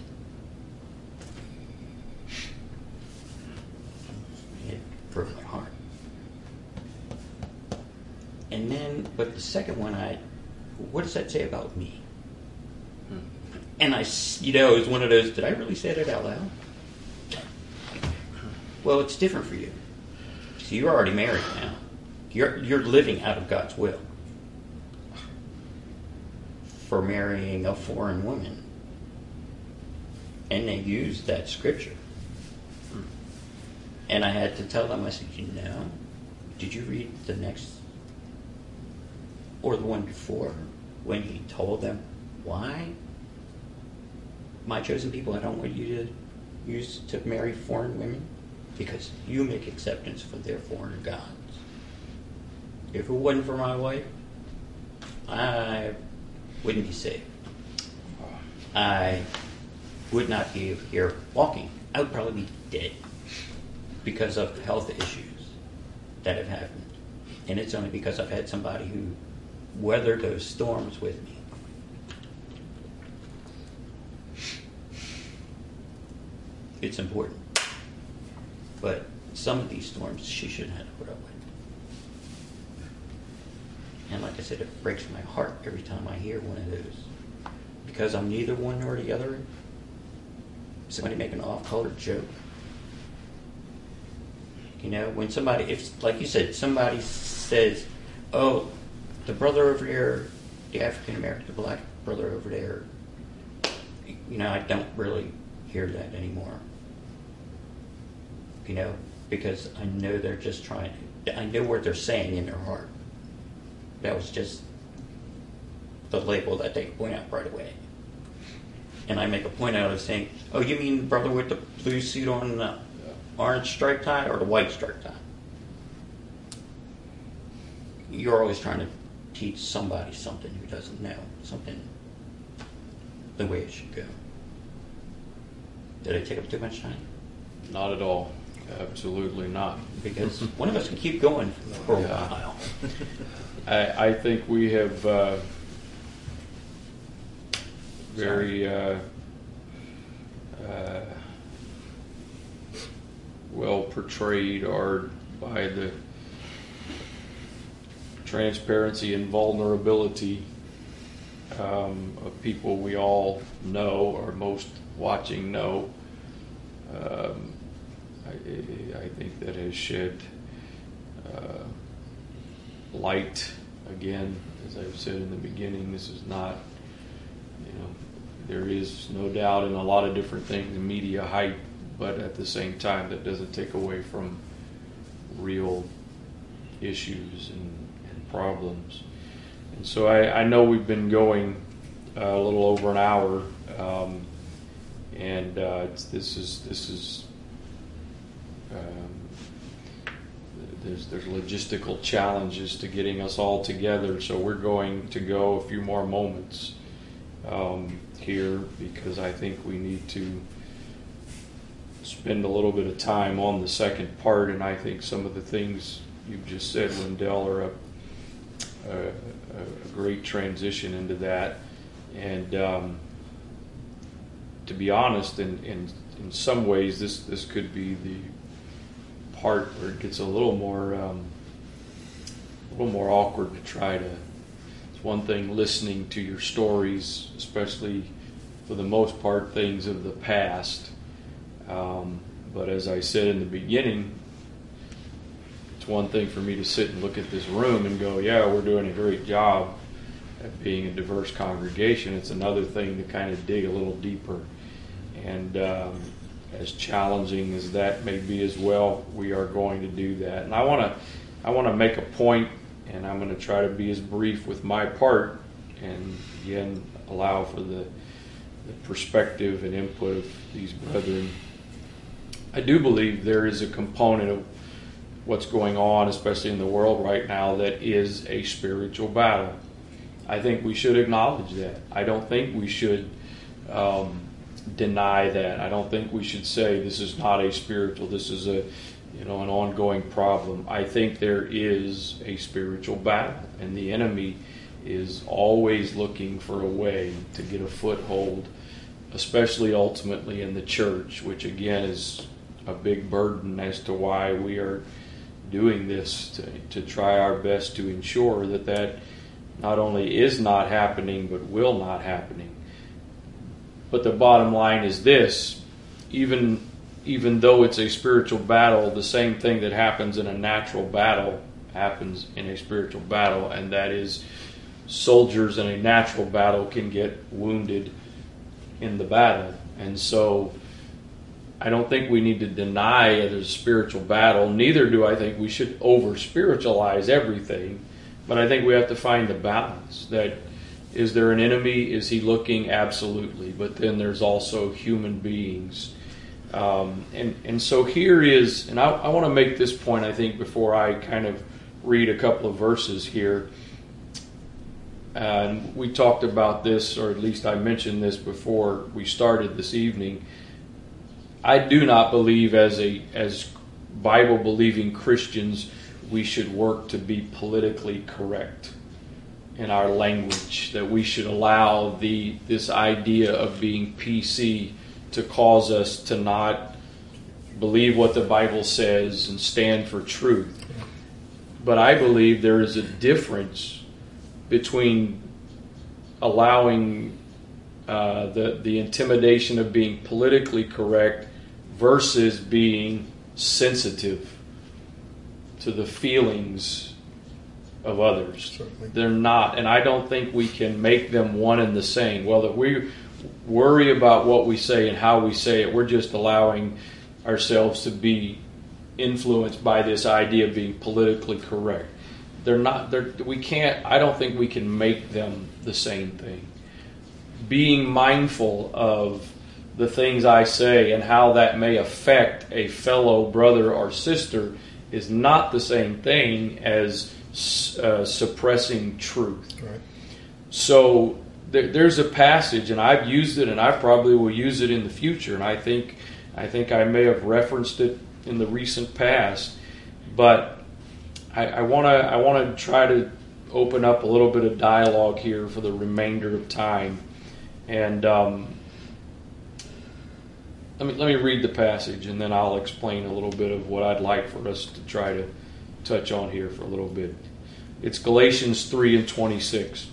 it broke my heart and then but the second one i what does that say about me hmm. And I, you know, it was one of those. Did I really say that out loud? Well, it's different for you. So you're already married now. You're you're living out of God's will for marrying a foreign woman. And they used that scripture. And I had to tell them, I said, you know, did you read the next or the one before when he told them why my chosen people I don't want you to use to marry foreign women because you make acceptance for their foreign gods. If it wasn't for my wife, I wouldn't be saved. I would not be here walking. I would probably be dead because of health issues that have happened. And it's only because I've had somebody who weathered those storms with me. It's important. But some of these storms she shouldn't have to put up with. And like I said, it breaks my heart every time I hear one of those. Because I'm neither one nor the other. Somebody make an off color joke. You know, when somebody, if, like you said, somebody says, oh, the brother over there, the African American, the black brother over there, you know, I don't really hear that anymore. You know, because I know they're just trying, I know what they're saying in their heart. That was just the label that they point out right away. And I make a point out of saying, oh, you mean the brother with the blue suit on the orange stripe tie or the white stripe tie? You're always trying to teach somebody something who doesn't know something the way it should go. Did I take up too much time? Not at all. Absolutely not. Because one of us can keep going for a while. I, I think we have uh, very uh, uh, well portrayed or by the transparency and vulnerability um, of people we all know or most watching know. Um, I, I think that has shed uh, light again, as I've said in the beginning. This is not, you know, there is no doubt in a lot of different things, media hype, but at the same time, that doesn't take away from real issues and, and problems. And so I, I know we've been going uh, a little over an hour, um, and uh, this is this is um, there's there's logistical challenges to getting us all together. So we're going to go a few more moments um, here because I think we need to spend a little bit of time on the second part, and I think some of the things you've just said, Lindell, are a, a, a great transition into that. And um, to be honest, in, in in some ways, this this could be the part where it gets a little more um, a little more awkward to try to. It's one thing listening to your stories, especially for the most part things of the past. Um, but as I said in the beginning, it's one thing for me to sit and look at this room and go, "Yeah, we're doing a great job at being a diverse congregation." It's another thing to kind of dig a little deeper and um, as challenging as that may be as well, we are going to do that. And I want to, I want to make a point, and I'm going to try to be as brief with my part, and again allow for the, the perspective and input of these brethren. I do believe there is a component of what's going on, especially in the world right now, that is a spiritual battle. I think we should acknowledge that. I don't think we should. Um, deny that. I don't think we should say this is not a spiritual, this is a you know an ongoing problem. I think there is a spiritual battle and the enemy is always looking for a way to get a foothold, especially ultimately in the church, which again is a big burden as to why we are doing this to, to try our best to ensure that that not only is not happening but will not happening But the bottom line is this: even even though it's a spiritual battle, the same thing that happens in a natural battle happens in a spiritual battle, and that is soldiers in a natural battle can get wounded in the battle. And so I don't think we need to deny it as a spiritual battle. Neither do I think we should over spiritualize everything. But I think we have to find the balance that is there an enemy? Is he looking? Absolutely. But then there's also human beings. Um, and, and so here is, and I, I want to make this point, I think, before I kind of read a couple of verses here. And we talked about this, or at least I mentioned this before we started this evening. I do not believe, as a as Bible believing Christians, we should work to be politically correct in our language. That we should allow the this idea of being PC to cause us to not believe what the Bible says and stand for truth. But I believe there is a difference between allowing uh, the the intimidation of being politically correct versus being sensitive to the feelings of others. Certainly. They're not, and I don't think we can make them one and the same. Well, that we worry about what we say and how we say it, we're just allowing ourselves to be influenced by this idea of being politically correct. They're not. They're, we can't. I don't think we can make them the same thing. Being mindful of the things I say and how that may affect a fellow brother or sister is not the same thing as uh, suppressing truth. Right. So there, there's a passage, and I've used it, and I probably will use it in the future. And I think I think I may have referenced it in the recent past, but I want to I want to try to open up a little bit of dialogue here for the remainder of time, and um, let me let me read the passage, and then I'll explain a little bit of what I'd like for us to try to touch on here for a little bit. It's Galatians three and twenty six.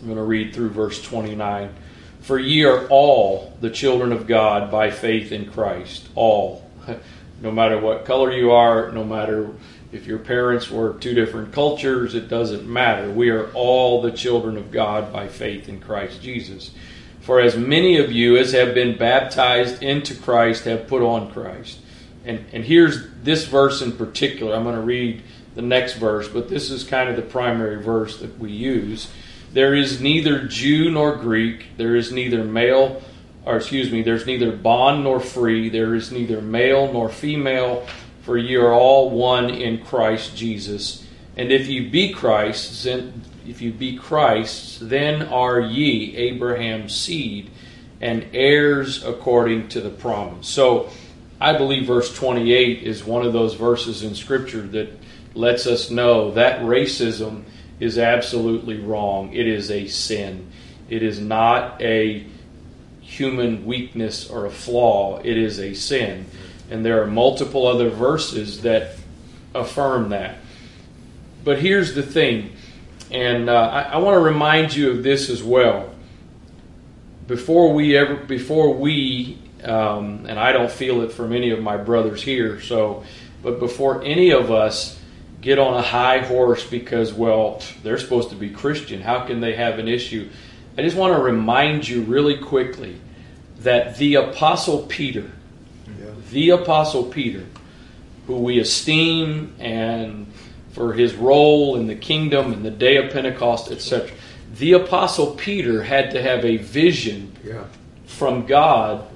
I'm going to read through verse 29. For ye are all the children of God by faith in Christ. All. No matter what color you are, no matter if your parents were two different cultures, it doesn't matter. We are all the children of God by faith in Christ Jesus. For as many of you as have been baptized into Christ have put on Christ. And, and here's this verse in particular. I'm going to read the next verse, but this is kind of the primary verse that we use. There is neither Jew nor Greek. There is neither male, or excuse me, there's neither bond nor free. There is neither male nor female, for ye are all one in Christ Jesus. And if you be Christ, then if you be Christ, then are ye Abraham's seed and heirs according to the promise. So I believe verse 28 is one of those verses in Scripture that lets us know that racism is absolutely wrong. It is a sin. It is not a human weakness or a flaw. It is a sin. And there are multiple other verses that affirm that. But here's the thing, and uh, I, I want to remind you of this as well. Before we ever, before we, um, and I don't feel it from any of my brothers here, so, but before any of us get on a high horse because, well, they're supposed to be Christian. How can they have an issue? I just want to remind you really quickly that the Apostle Peter, yeah. the Apostle Peter, who we esteem and for his role in the kingdom and the day of Pentecost, etc., the Apostle Peter had to have a vision yeah. from God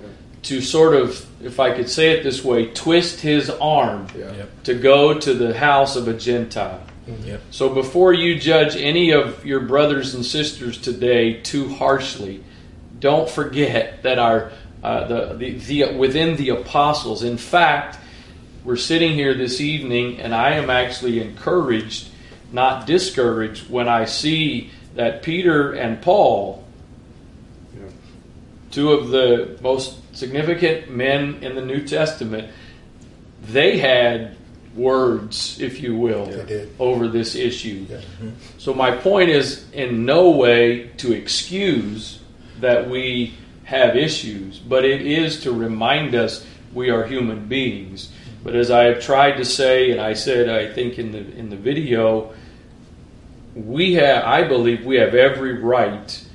to sort of, if I could say it this way, twist his arm yeah. yep. to go to the house of a Gentile. Mm-hmm. Yep. So before you judge any of your brothers and sisters today too harshly, don't forget that our uh, the, the, the within the apostles. In fact, we're sitting here this evening, and I am actually encouraged, not discouraged, when I see that Peter and Paul, yeah. Two of the most significant men in the New Testament, they had words, if you will, over this issue. Yeah. Mm-hmm. So my point is in no way to excuse that we have issues, but it is to remind us we are human beings. But as I have tried to say, and I said, I think in the in the video, we have, I believe, we have every right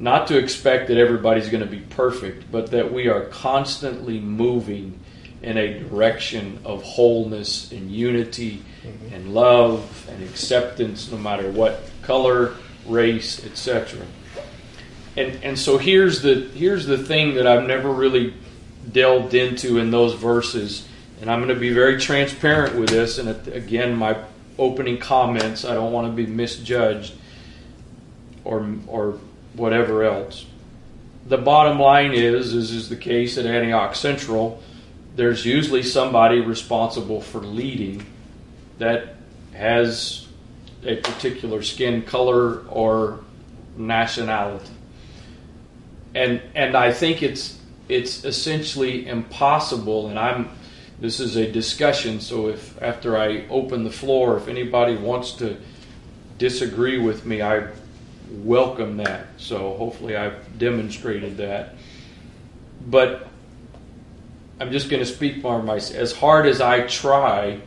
not to expect that everybody's going to be perfect, but that we are constantly moving in a direction of wholeness and unity mm-hmm. and love and acceptance, no matter what color, race, etc. And and so here's the here's the thing that I've never really delved into in those verses, and I'm going to be very transparent with this. And again, my opening comments, I don't want to be misjudged or or whatever else. The bottom line is, as is the case at Antioch Central, there's usually somebody responsible for leading that has a particular skin color or nationality. And and I think it's it's essentially impossible and I'm this is a discussion so if after I open the floor if anybody wants to disagree with me I welcome that. So hopefully I've demonstrated that. But I'm just going to speak for myself. As hard as I try,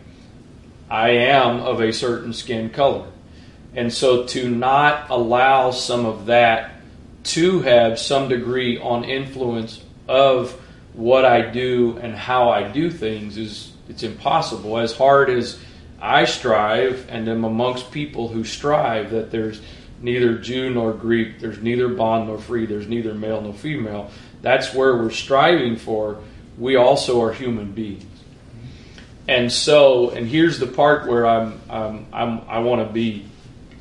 I am of a certain skin color. And so to not allow some of that to have some degree on influence of what I do and how I do things is it's impossible. As hard as I strive and am amongst people who strive that there's neither Jew nor Greek, there's neither bond nor free, there's neither male nor female. That's where we're striving for. We also are human beings. And so, and here's the part where I'm, I'm, I'm i want to be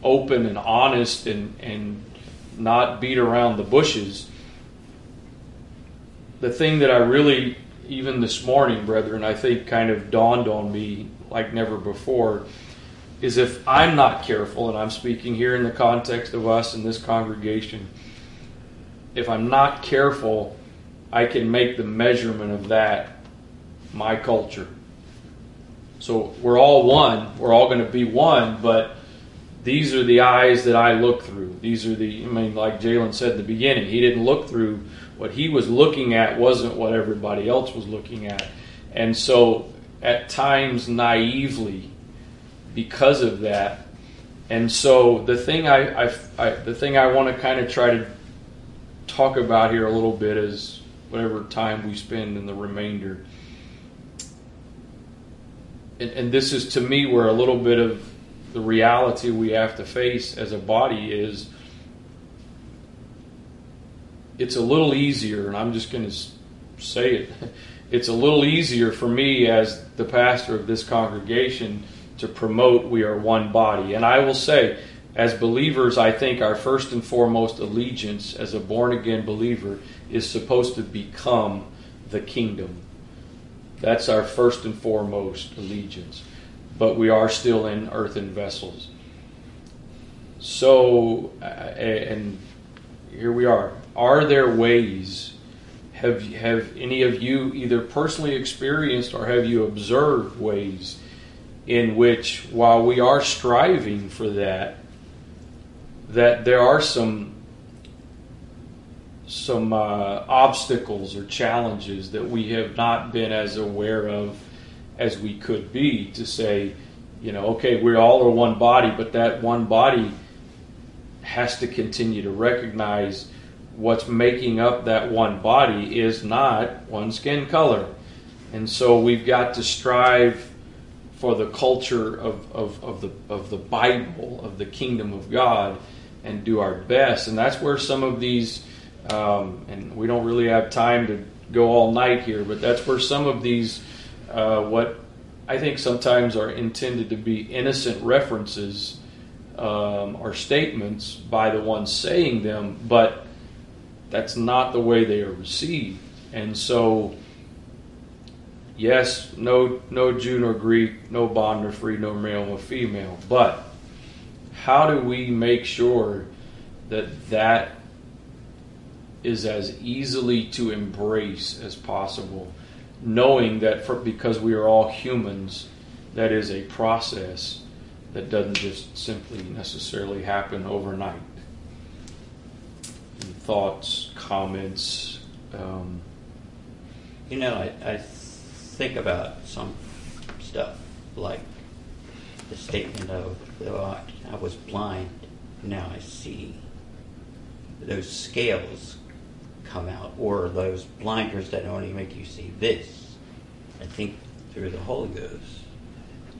open and honest and, and not beat around the bushes. The thing that I really, even this morning, brethren, I think kind of dawned on me like never before is if I'm not careful, and I'm speaking here in the context of us in this congregation, if I'm not careful, I can make the measurement of that my culture. So we're all one. We're all going to be one, but these are the eyes that I look through. These are the, I mean, like Jalen said at the beginning, he didn't look through what he was looking at, wasn't what everybody else was looking at. And so at times, naively, because of that. And so the thing I, I, I the thing I want to kind of try to talk about here a little bit is whatever time we spend in the remainder. And, and this is to me where a little bit of the reality we have to face as a body is it's a little easier, and I'm just going to say it. It's a little easier for me as the pastor of this congregation to promote we are one body. And I will say, as believers, I think our first and foremost allegiance as a born again believer is supposed to become the kingdom. That's our first and foremost allegiance. But we are still in earthen vessels. So, and here we are. Are there ways? Have, have any of you either personally experienced or have you observed ways in which, while we are striving for that, that there are some some uh, obstacles or challenges that we have not been as aware of as we could be to say, you know, okay, we all are one body, but that one body has to continue to recognize what's making up that one body is not one skin color. And so we've got to strive for the culture of, of, of, the, of the Bible, of the kingdom of God, and do our best. And that's where some of these, um, and we don't really have time to go all night here, but that's where some of these, uh, what I think sometimes are intended to be innocent references um, or statements by the ones saying them, but that's not the way they are received. And so yes, no, no Jew nor Greek, no bond nor free, no male nor female. But how do we make sure that that is as easily to embrace as possible, knowing that for, because we are all humans, that is a process that doesn't just simply necessarily happen overnight. thoughts, comments, Um, you know, I, I think about some stuff like the statement of, I, was blind, now I see. Those scales come out, or those blinders that only make you see this. I think through the Holy Ghost,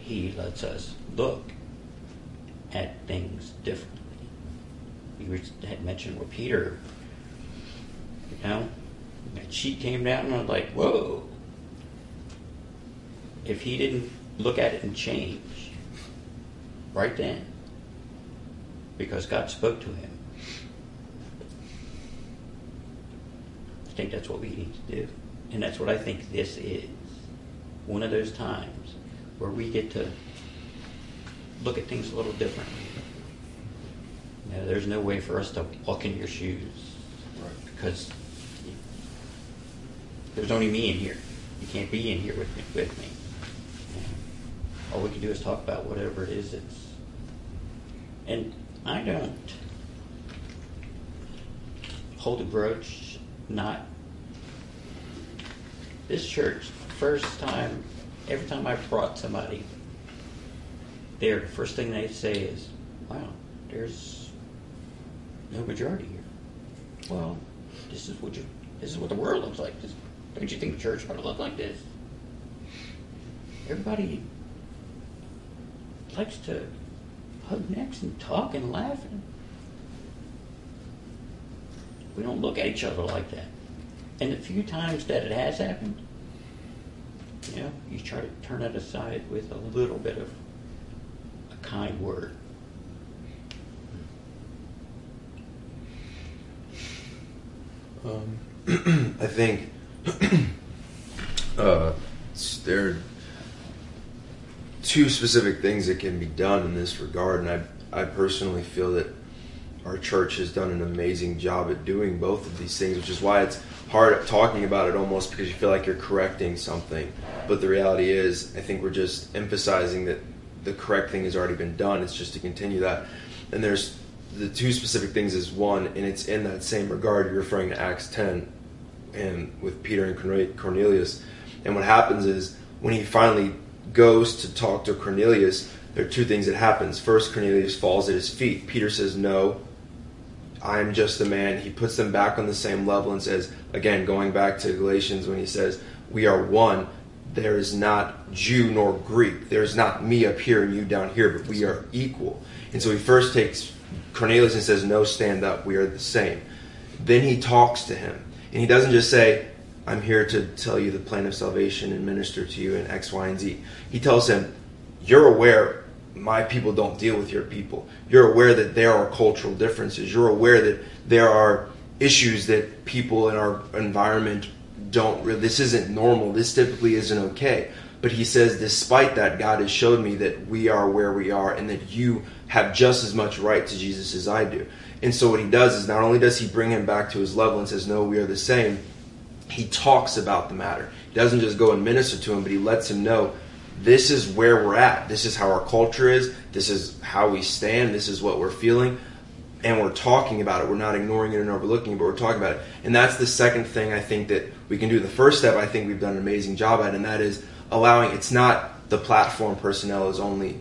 He lets us look at things differently. You had mentioned where Peter, you know, that sheet came down and I was like, whoa. If he didn't look at it and change right then, because God spoke to him, I think that's what we need to do. And that's what I think this is. One of those times where we get to look at things a little differently. Know, there's no way for us to walk in your shoes because there's only me in here. You can't be in here with me. With me. All we can do is talk about whatever it is that's. And I don't hold a grudge. Not this church. First time, every time I brought somebody there, the first thing they say is, "Wow, there's no majority here." Well, this is what you. This is what the world looks like. This, don't you think the church ought to look like this? Everybody likes to hug necks and talk and laugh. And we don't look at each other like that. And the few times that it has happened, you know, you try to turn it aside with a little bit of a kind word. Um, I think uh, there are two specific things that can be done in this regard, and I, I personally feel that our church has done an amazing job at doing both of these things, which is why it's hard talking about it almost because you feel like you're correcting something. But the reality is, I think we're just emphasizing that the correct thing has already been done. It's just to continue that. And there's the two specific things is one, and it's in that same regard. You're referring to Acts 10 and with Peter and Cornelius. And what happens is when he finally goes to talk to Cornelius, there are two things that happens. First, Cornelius falls at his feet. Peter says, "No, I'm just a man." He puts them back on the same level and says, again, going back to Galatians when he says, "We are one." There is not Jew nor Greek. There is not me up here and you down here, but we are equal. And so he first takes Cornelius and says, "No, stand up. We are the same." Then he talks to him and he doesn't just say, I'm here to tell you the plan of salvation and minister to you in X, Y, and Z. He tells him, You're aware my people don't deal with your people. You're aware that there are cultural differences. You're aware that there are issues that people in our environment don't really, this isn't normal. This typically isn't okay. But he says, despite that, God has showed me that we are where we are and that you have just as much right to Jesus as I do. And so what he does is not only does he bring him back to his level and says, No, we are the same, he talks about the matter. He doesn't just go and minister to him, but he lets him know this is where we're at. This is how our culture is. This is how we stand. This is what we're feeling. And we're talking about it. We're not ignoring it and overlooking it, but we're talking about it. And that's the second thing I think that we can do. The first step I think we've done an amazing job at, and that is allowing it's not the platform personnel is only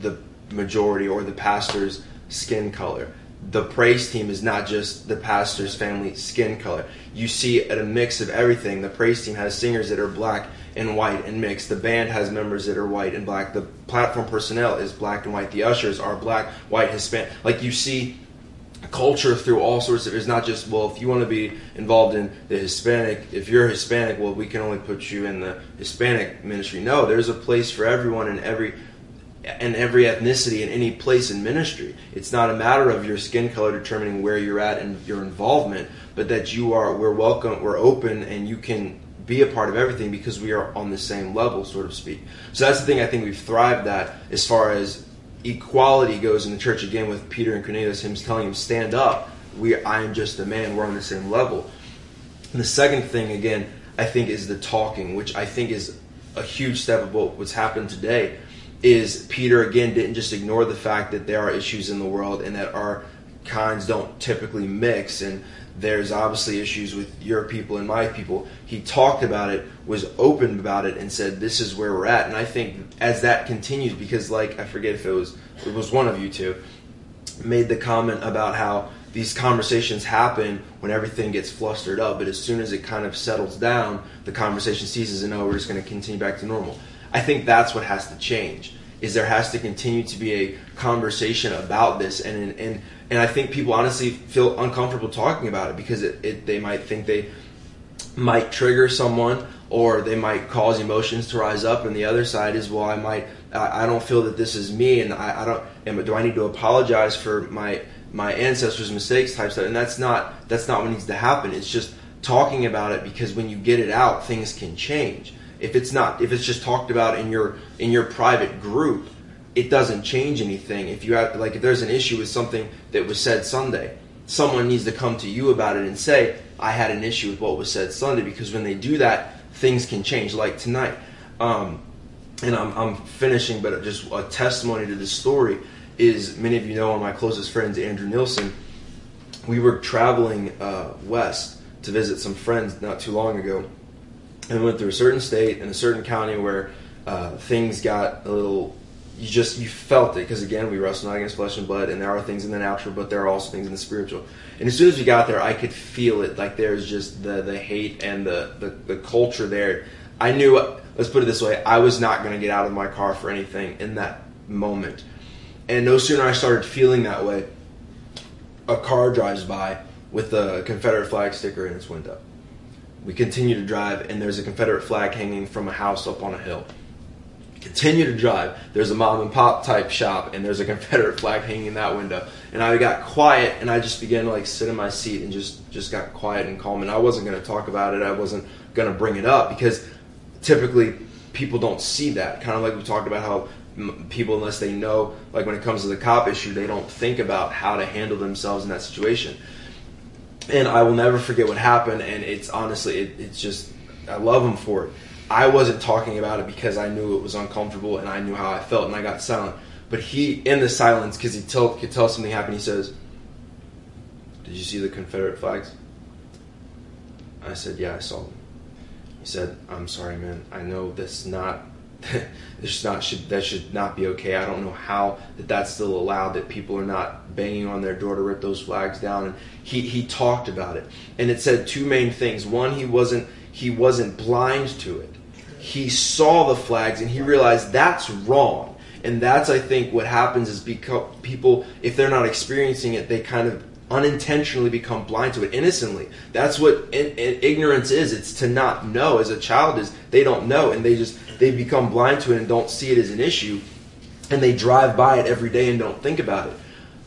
the majority or the pastor's skin color the praise team is not just the pastor's family skin color. You see a mix of everything. The praise team has singers that are black and white and mixed. The band has members that are white and black. The platform personnel is black and white. The ushers are black, white, Hispanic. Like you see culture through all sorts of it's not just well if you want to be involved in the hispanic if you're hispanic well we can only put you in the hispanic ministry no there's a place for everyone in every and every ethnicity in any place in ministry. It's not a matter of your skin color determining where you're at and your involvement, but that you are we're welcome, we're open, and you can be a part of everything because we are on the same level, so to speak. So that's the thing I think we've thrived at as far as equality goes in the church. Again, with Peter and Cornelius, him telling him, "Stand up. We, I am just a man. We're on the same level." And the second thing, again, I think is the talking, which I think is a huge step of what's happened today is Peter again didn't just ignore the fact that there are issues in the world and that our kinds don't typically mix and there's obviously issues with your people and my people. He talked about it, was open about it, and said, "This is where we're at." And I think as that continues, because like I forget if it was it was one of you two made the comment about how these conversations happen when everything gets flustered up, but as soon as it kind of settles down, the conversation ceases, and oh, we're just going to continue back to normal. I think that's what has to change. Is there has to continue to be a conversation about this, and and and I think people honestly feel uncomfortable talking about it because it, it they might think they might trigger someone or they might cause emotions to rise up. And the other side is well i might i, don't feel that this is me and i, I don't am, do i need to apologize for my my ancestors mistakes type stuff? And that's not that's not what needs to happen. It's just talking about it because when you get it out things can change if it's not if it's just talked about in your in your private group it doesn't change anything. If you have like if there's an issue with something that was said sunday someone needs to come to you about it and say i had an issue with what was said sunday because when they do that things can change. Like tonight um, and I'm, I'm finishing but just a testimony to this story is many of you know one of my closest friends andrew nilsson. We were traveling uh, west to visit some friends not too long ago and we went through a certain state and a certain county where uh, things got a little you just you felt it. Because again we wrestle not against flesh and blood and there are things in the natural but there are also things in the spiritual. And as soon as we got there i could feel it. Like there's just the the hate and the the, the culture there. I knew let's put it this way i was not going to get out of my car for anything in that moment. And no sooner i started feeling that way a car drives by with a confederate flag sticker in its window we continue to drive and there's a confederate flag hanging from a house up on a hill continue to drive. There's a mom and pop type shop, and there's a Confederate flag hanging in that window. And I got quiet, and I just began to like sit in my seat and just just got quiet and calm. And I wasn't going to talk about it. I wasn't going to bring it up because typically people don't see that. Kind of like we talked about how people, unless they know, like when it comes to the cop issue, they don't think about how to handle themselves in that situation. And I will never forget what happened. And it's honestly, it, it's just I love him for it I wasn't talking about it because I knew it was uncomfortable and I knew how I felt and I got silent. But he, in the silence, because he tell, could tell something happened, he says, Did you see the Confederate flags? I said, Yeah, I saw them. He said, I'm sorry, man. I know that's not. this not should that should not be okay. I don't know how that that's still allowed. That people are not banging on their door to rip those flags down. And he he talked about it, and it said two main things. One, he wasn't he wasn't blind to it he saw the flags and he realized that's wrong. And that's, I think, what happens is because people, if they're not experiencing it, they kind of unintentionally become blind to it innocently. That's what in, in, ignorance is. It's to not know. As a child is, they don't know and they just they become blind to it and don't see it as an issue, and they drive by it every day and don't think about it.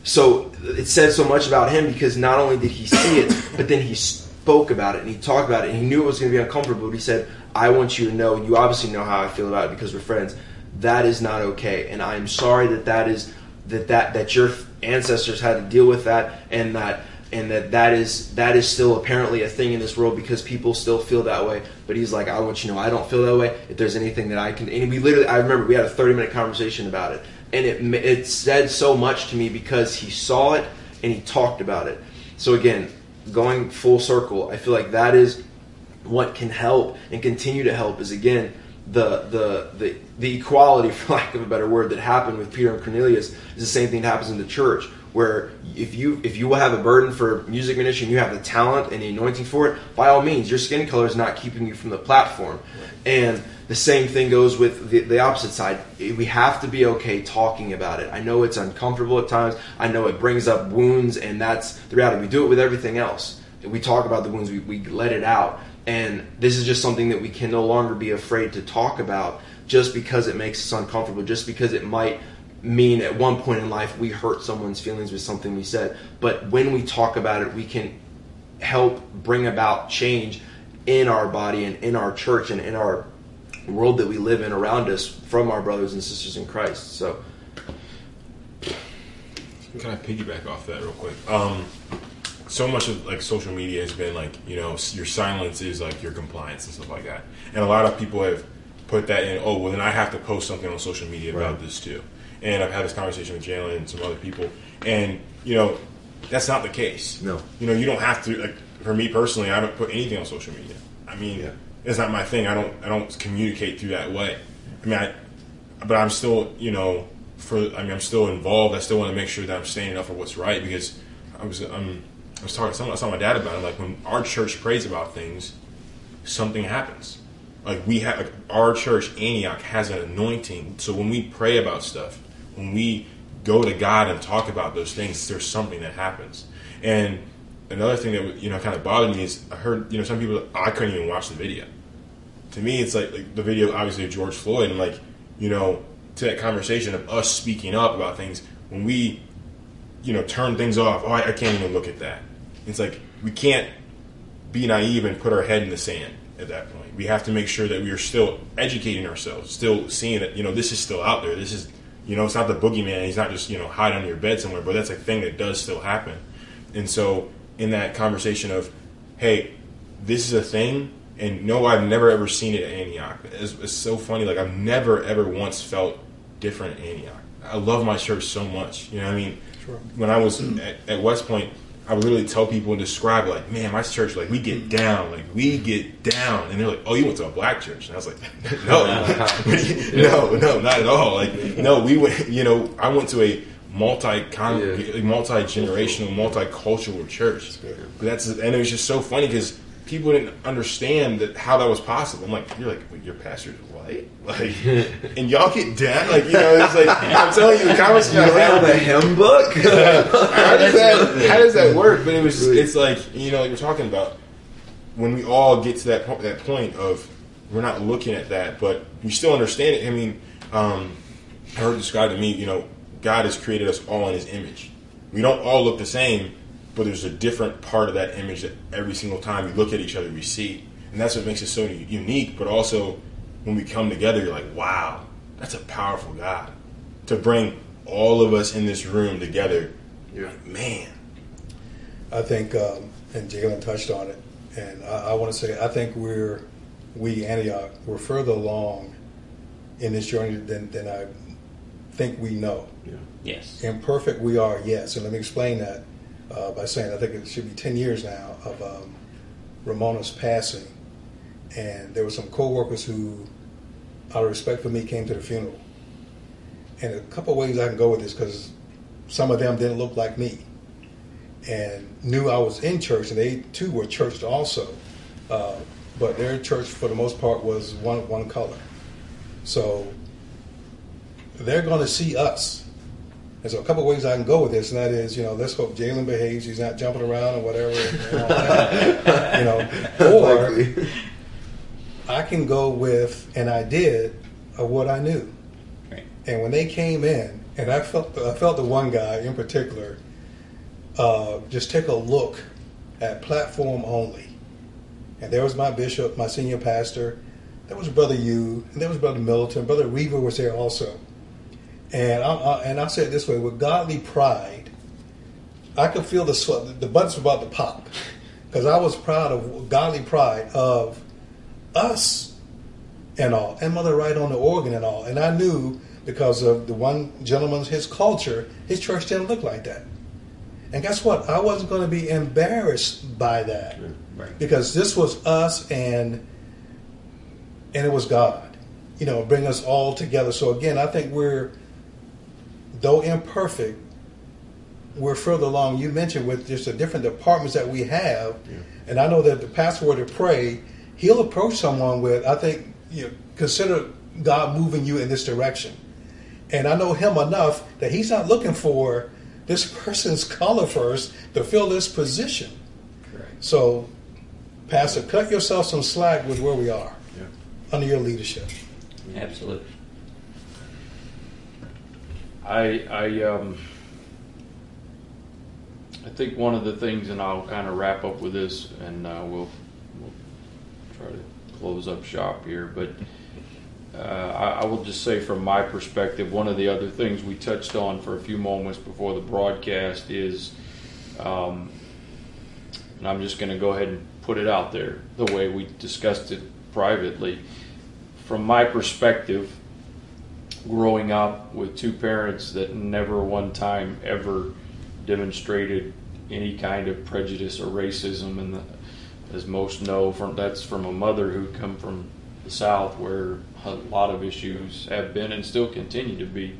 So it said so much about him because not only did he see it, but then he spoke about it and he talked about it and he knew it was going to be uncomfortable. But he said, I want you to know, you obviously know how I feel about it because we're friends. That is not okay, and I'm sorry that that is that that that your ancestors had to deal with that, and that and that that is that is still apparently a thing in this world because people still feel that way. But he's like, I want you to know, I don't feel that way. If there's anything that I can, and we literally, I remember we had a 30 minute conversation about it, and it it said so much to me because he saw it and he talked about it. So again, going full circle, I feel like that is what can help and continue to help is again the the the the equality, for lack of a better word, that happened with Peter and Cornelius is the same thing that happens in the church. Where if you if you have a burden for music ministry and you have the talent and the anointing for it, by all means, your skin color is not keeping you from the platform. And the same thing goes with the, the opposite side. We have to be okay talking about it. I know it's uncomfortable at times. I know it brings up wounds, and that's the reality. We do it with everything else. We talk about the wounds, we, we let it out. And this is just something that we can no longer be afraid to talk about just because it makes us uncomfortable, just because it might mean at one point in life we hurt someone's feelings with something we said. But when we talk about it, we can help bring about change in our body and in our church and in our world that we live in around us from our brothers and sisters in Christ. So, can I piggyback off that real quick? Um, so much of like social media has been like you know your silence is like your compliance and stuff like that and a lot of people have put that in oh well then i have to post something on social media about right. this too and i've had this conversation with jalen and some other people and you know that's not the case. No. You know, you don't have to. Like for me personally, I don't put anything on social media. I mean, Yeah. it's not my thing. I don't. I don't communicate through that way. I mean, I, but I'm still, you know, for. I mean, I'm still involved. I still want to make sure that I'm standing up for what's right because I was. Um, I was talking. to someone- I to my dad about it. Like when our church prays about things, something happens. Like we have, like our church Antioch has an anointing. So when we pray about stuff, when we go to God and talk about those things, there's something that happens. And another thing that you know kind of bothered me is I heard you know some people I couldn't even watch the video. To me, it's like, like the video obviously of George Floyd and like you know to that conversation of us speaking up about things when we you know turn things off. Oh, I, I can't even look at that. It's like we can't be naive and put our head in the sand at that point. We have to make sure that we are still educating ourselves, still seeing that, you know, this is still out there. This is, you know, it's not the boogeyman. He's not just, you know, hide under your bed somewhere, but that's a thing that does still happen. And so, in that conversation of, hey, this is a thing, and no, I've never ever seen it at Antioch. It's, it's so funny. Like, I've never ever once felt different at Antioch. I love my church so much. You know what I mean? Sure. When I was at, at West Point, I would literally tell people and describe like, man, my church, like we get down, like we get down, and they're like, oh, you went to a black church, and I was like, no, no, no, not at all. Like, no, we went, you know, I went to a multi multi generational, multicultural church. But that's and it was just so funny because people didn't understand that how that was possible. I'm like, you're like, wait, your pastor's white, like, and y'all get down, like, you know, it's like I'm telling you, the conversation You have a hymn book? how does that how does that work? But it was it's like you know like you're talking about when we all get to that po- that point of we're not looking at that, but we still understand it. I mean, um, I heard described to me, you know, God has created us all in His image. We don't all look the same, but there's a different part of that image that every single time we look at each other, we see, and that's what makes it so unique. But also, when we come together, you're like, wow, that's a powerful God to bring all of us in this room together. You're like, man, I think, um, and Jalen touched on it, and I, I want to say I think we're we Antioch we're further along in this journey than, than I think we know. Yes. Imperfect we are, yes, and let me explain that uh, by saying I think it should be ten years now of um, Ramona's passing, and there were some co-workers who, out of respect for me, came to the funeral. And a couple ways I can go with this because some of them didn't look like me and knew I was in church, and they too were churched also. Uh, but their church, for the most part, was one one color. So they're going to see us. And so, a couple of ways I can go with this, and that is, you know, let's hope Jalen behaves; he's not jumping around or whatever. And all that, you know, or Likely. I can go with, and I did, of what I knew. Right. And when they came in, and I felt, I felt the one guy in particular, uh, just take a look at platform only. And there was my bishop, my senior pastor. There was Brother Yu, and there was Brother Militant. Brother Reaver was there also. And I, I, and I'll say it this way: with godly pride, I could feel the sweat, the buttons were about to pop, because I was proud of godly pride of us and all, and Mother Wright on the organ and all. And I knew because of the one gentleman's his culture, his church didn't look like that. And guess what? I wasn't going to be embarrassed by that Right. because this was us and and it was God, you know, bring us all together. So again, I think we're though imperfect, we're further along. You mentioned with just the different departments that we have, and I know that the pastor were to pray, he'll approach someone with, I think, you know, consider God moving you in this direction. And I know him enough that he's not looking for this person's color first to fill this position. Correct. So, Pastor, cut yourself some slack with where we are under your leadership. Absolutely. I I um I think one of the things, and I'll kind of wrap up with this, and uh, we'll we'll try to close up shop here. But uh, I, I will just say, from my perspective, one of the other things we touched on for a few moments before the broadcast is, um, and I'm just going to go ahead and put it out there the way we discussed it privately. From my perspective, growing up with two parents that never one time ever demonstrated any kind of prejudice or racism, and as most know, from that's from a mother who come from the South, where a lot of issues have been and still continue to be.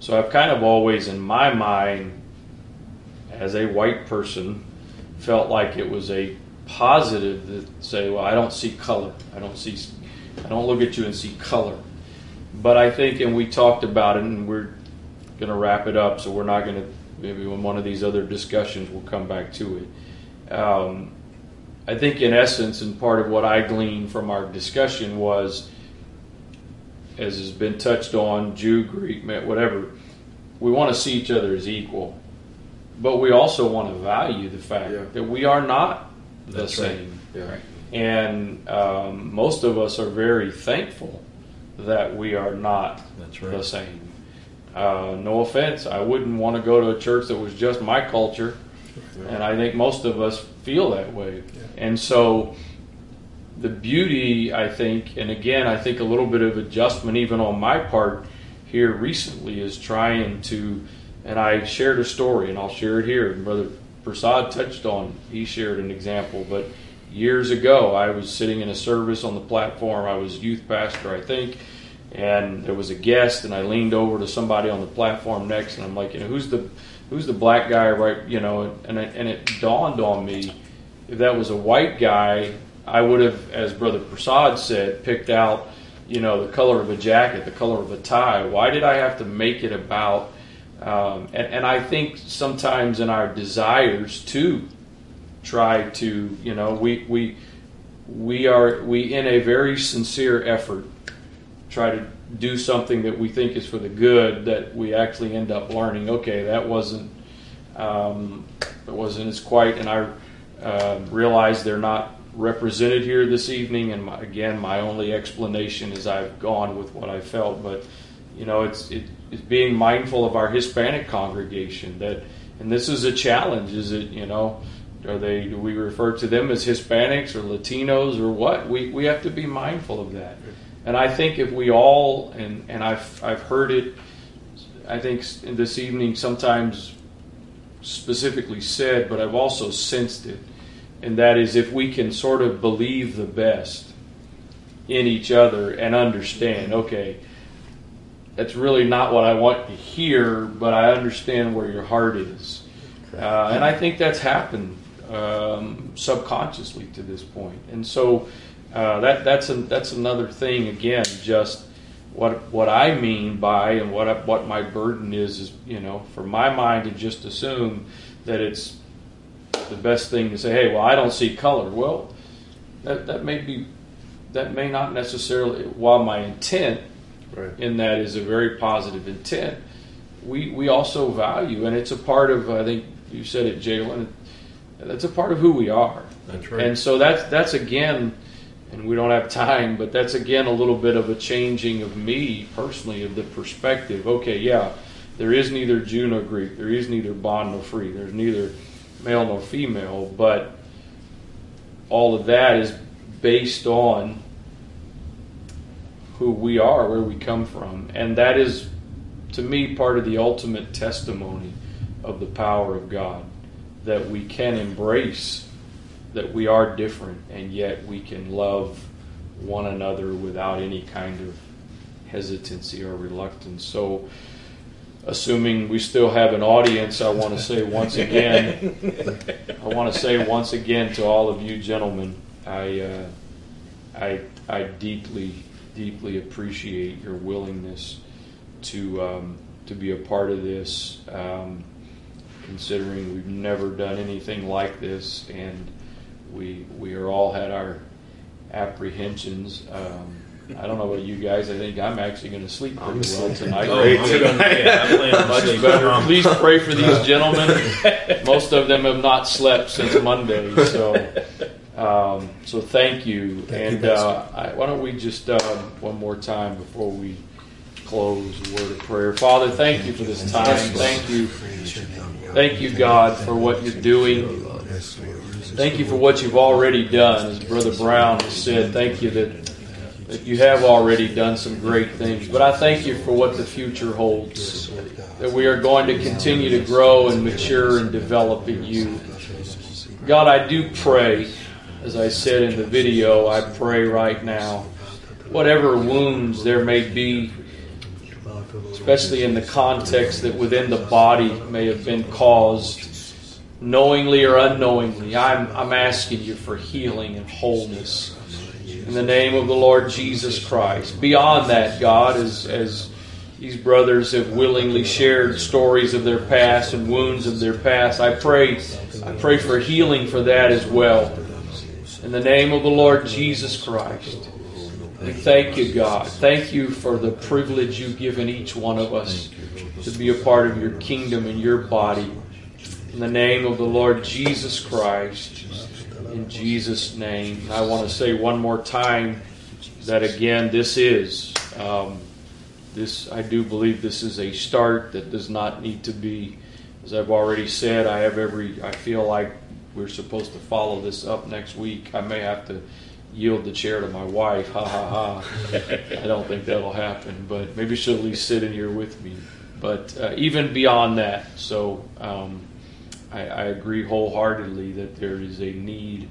So I've kind of always, in my mind, as a white person, felt like it was a positive to say, well, I don't see color. I don't see, I don't look at you and see color. But I think, and we talked about it, and we're going to wrap it up, so we're not going to, maybe in one of these other discussions, we'll come back to it. Um, I think, in essence, and part of what I gleaned from our discussion was, as has been touched on, Jew, Greek, whatever, we want to see each other as equal. But we also want to value the fact yeah. that we are not the That's same. Right. Yeah. And um, most of us are very thankful that we are not right. the same. Uh, no offense, I wouldn't want to go to a church that was just my culture, and I think most of us feel that way. Yeah. And so, the beauty, I think, and again, I think a little bit of adjustment even on my part here recently is trying to, and I shared a story, and I'll share it here. Brother Prasad touched on, he shared an example, but years ago, I was sitting in a service on the platform. I was youth pastor, I think, and there was a guest, and I leaned over to somebody on the platform next, and I'm like, you know, who's the who's the black guy, right? You know, and it, and it dawned on me if that was a white guy, I would have, as Brother Prasad said, picked out, you know, the color of a jacket, the color of a tie. Why did I have to make it about? Um, and, and I think sometimes in our desires to try to, you know, we we we are we in a very sincere effort try to do something that we think is for the good that we actually end up learning. Okay, that wasn't um, it wasn't as quite, and I uh, realize they're not represented here this evening. And my, again, my only explanation is I've gone with what I felt, but you know, it's it, it's being mindful of our Hispanic congregation that, and this is a challenge. Is it you know? Are they? Do we refer to them as Hispanics or Latinos or what? We we have to be mindful of that. And I think if we all and and I've I've heard it. I think this evening sometimes specifically said, but I've also sensed it and that is if we can sort of believe the best in each other and understand, okay, that's really not what I want to hear, but I understand where your heart is. Uh, and I think that's happened um, subconsciously to this point. And so uh, that that's a, that's another thing again. Just what what I mean by and what I, what my burden is is you know for my mind to just assume that it's the best thing to say, hey, well, I don't see color. Well, that, that may be, that may not necessarily, while my intent right. in that is a very positive intent, we, we also value, and it's a part of, I think you said it, Jalen, that's a part of who we are. That's right. And so that's, that's again, and we don't have time, but that's again a little bit of a changing of me personally, of the perspective. Okay, yeah, there is neither Jew nor Greek, there is neither bond nor free, there's neither male nor female, but all of that is based on who we are, where we come from. And that is, to me, part of the ultimate testimony of the power of God that we can embrace that we are different and yet we can love one another without any kind of hesitancy or reluctance. So, assuming we still have an audience, I want to say once again, I want to say once again to all of you gentlemen, I, uh, I, I deeply, deeply appreciate your willingness to um, to be a part of this. Um, considering we've never done anything like this, and we we are all had our apprehensions. Um, I don't know about you guys. I think I'm actually going to sleep pretty well tonight. Oh, yeah, Much better. Please pray for these gentlemen. Most of them have not slept since Monday, so um, so thank you. Thank and you, uh, I, why don't we just um, one more time before we close a word of prayer. Father, thank you for this time. Thank you, thank you, God, for what you're doing. Thank you for what you've already done, as Brother Brown said. Thank you that that you have already done some great things. But I thank you for what the future holds. That we are going to continue to grow and mature and develop in you. God, I do pray, as I said in the video, I pray right now, whatever wounds there may be, especially in the context that within the body may have been caused knowingly or unknowingly, I'm, I'm asking you for healing and wholeness in the name of the Lord Jesus Christ. Beyond that, God, as, as these brothers have willingly shared stories of their past and wounds of their past, I pray, I pray for healing for that as well. In the name of the Lord Jesus Christ. We thank you, God. Thank you for the privilege you've given each one of us to be a part of your kingdom and your body. In the name of the Lord Jesus Christ in Jesus' name. I want to say one more time that again, this is um, this. I do believe this is a start that does not need to be, as I've already said. I have every. I feel like we're supposed to follow this up next week. I may have to yield the chair to my wife. Ha ha ha. I don't think that'll happen, but maybe she'll at least sit in here with me. But uh, even beyond that, so. Um, I, I agree wholeheartedly that there is a need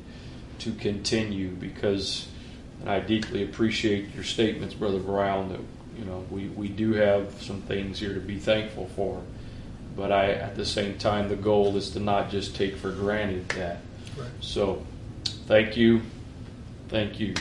to continue because, and I deeply appreciate your statements, Brother Brown, that you know we, we do have some things here to be thankful for. But I, at the same time, the goal is to not just take for granted that. Right. So, thank you, thank you.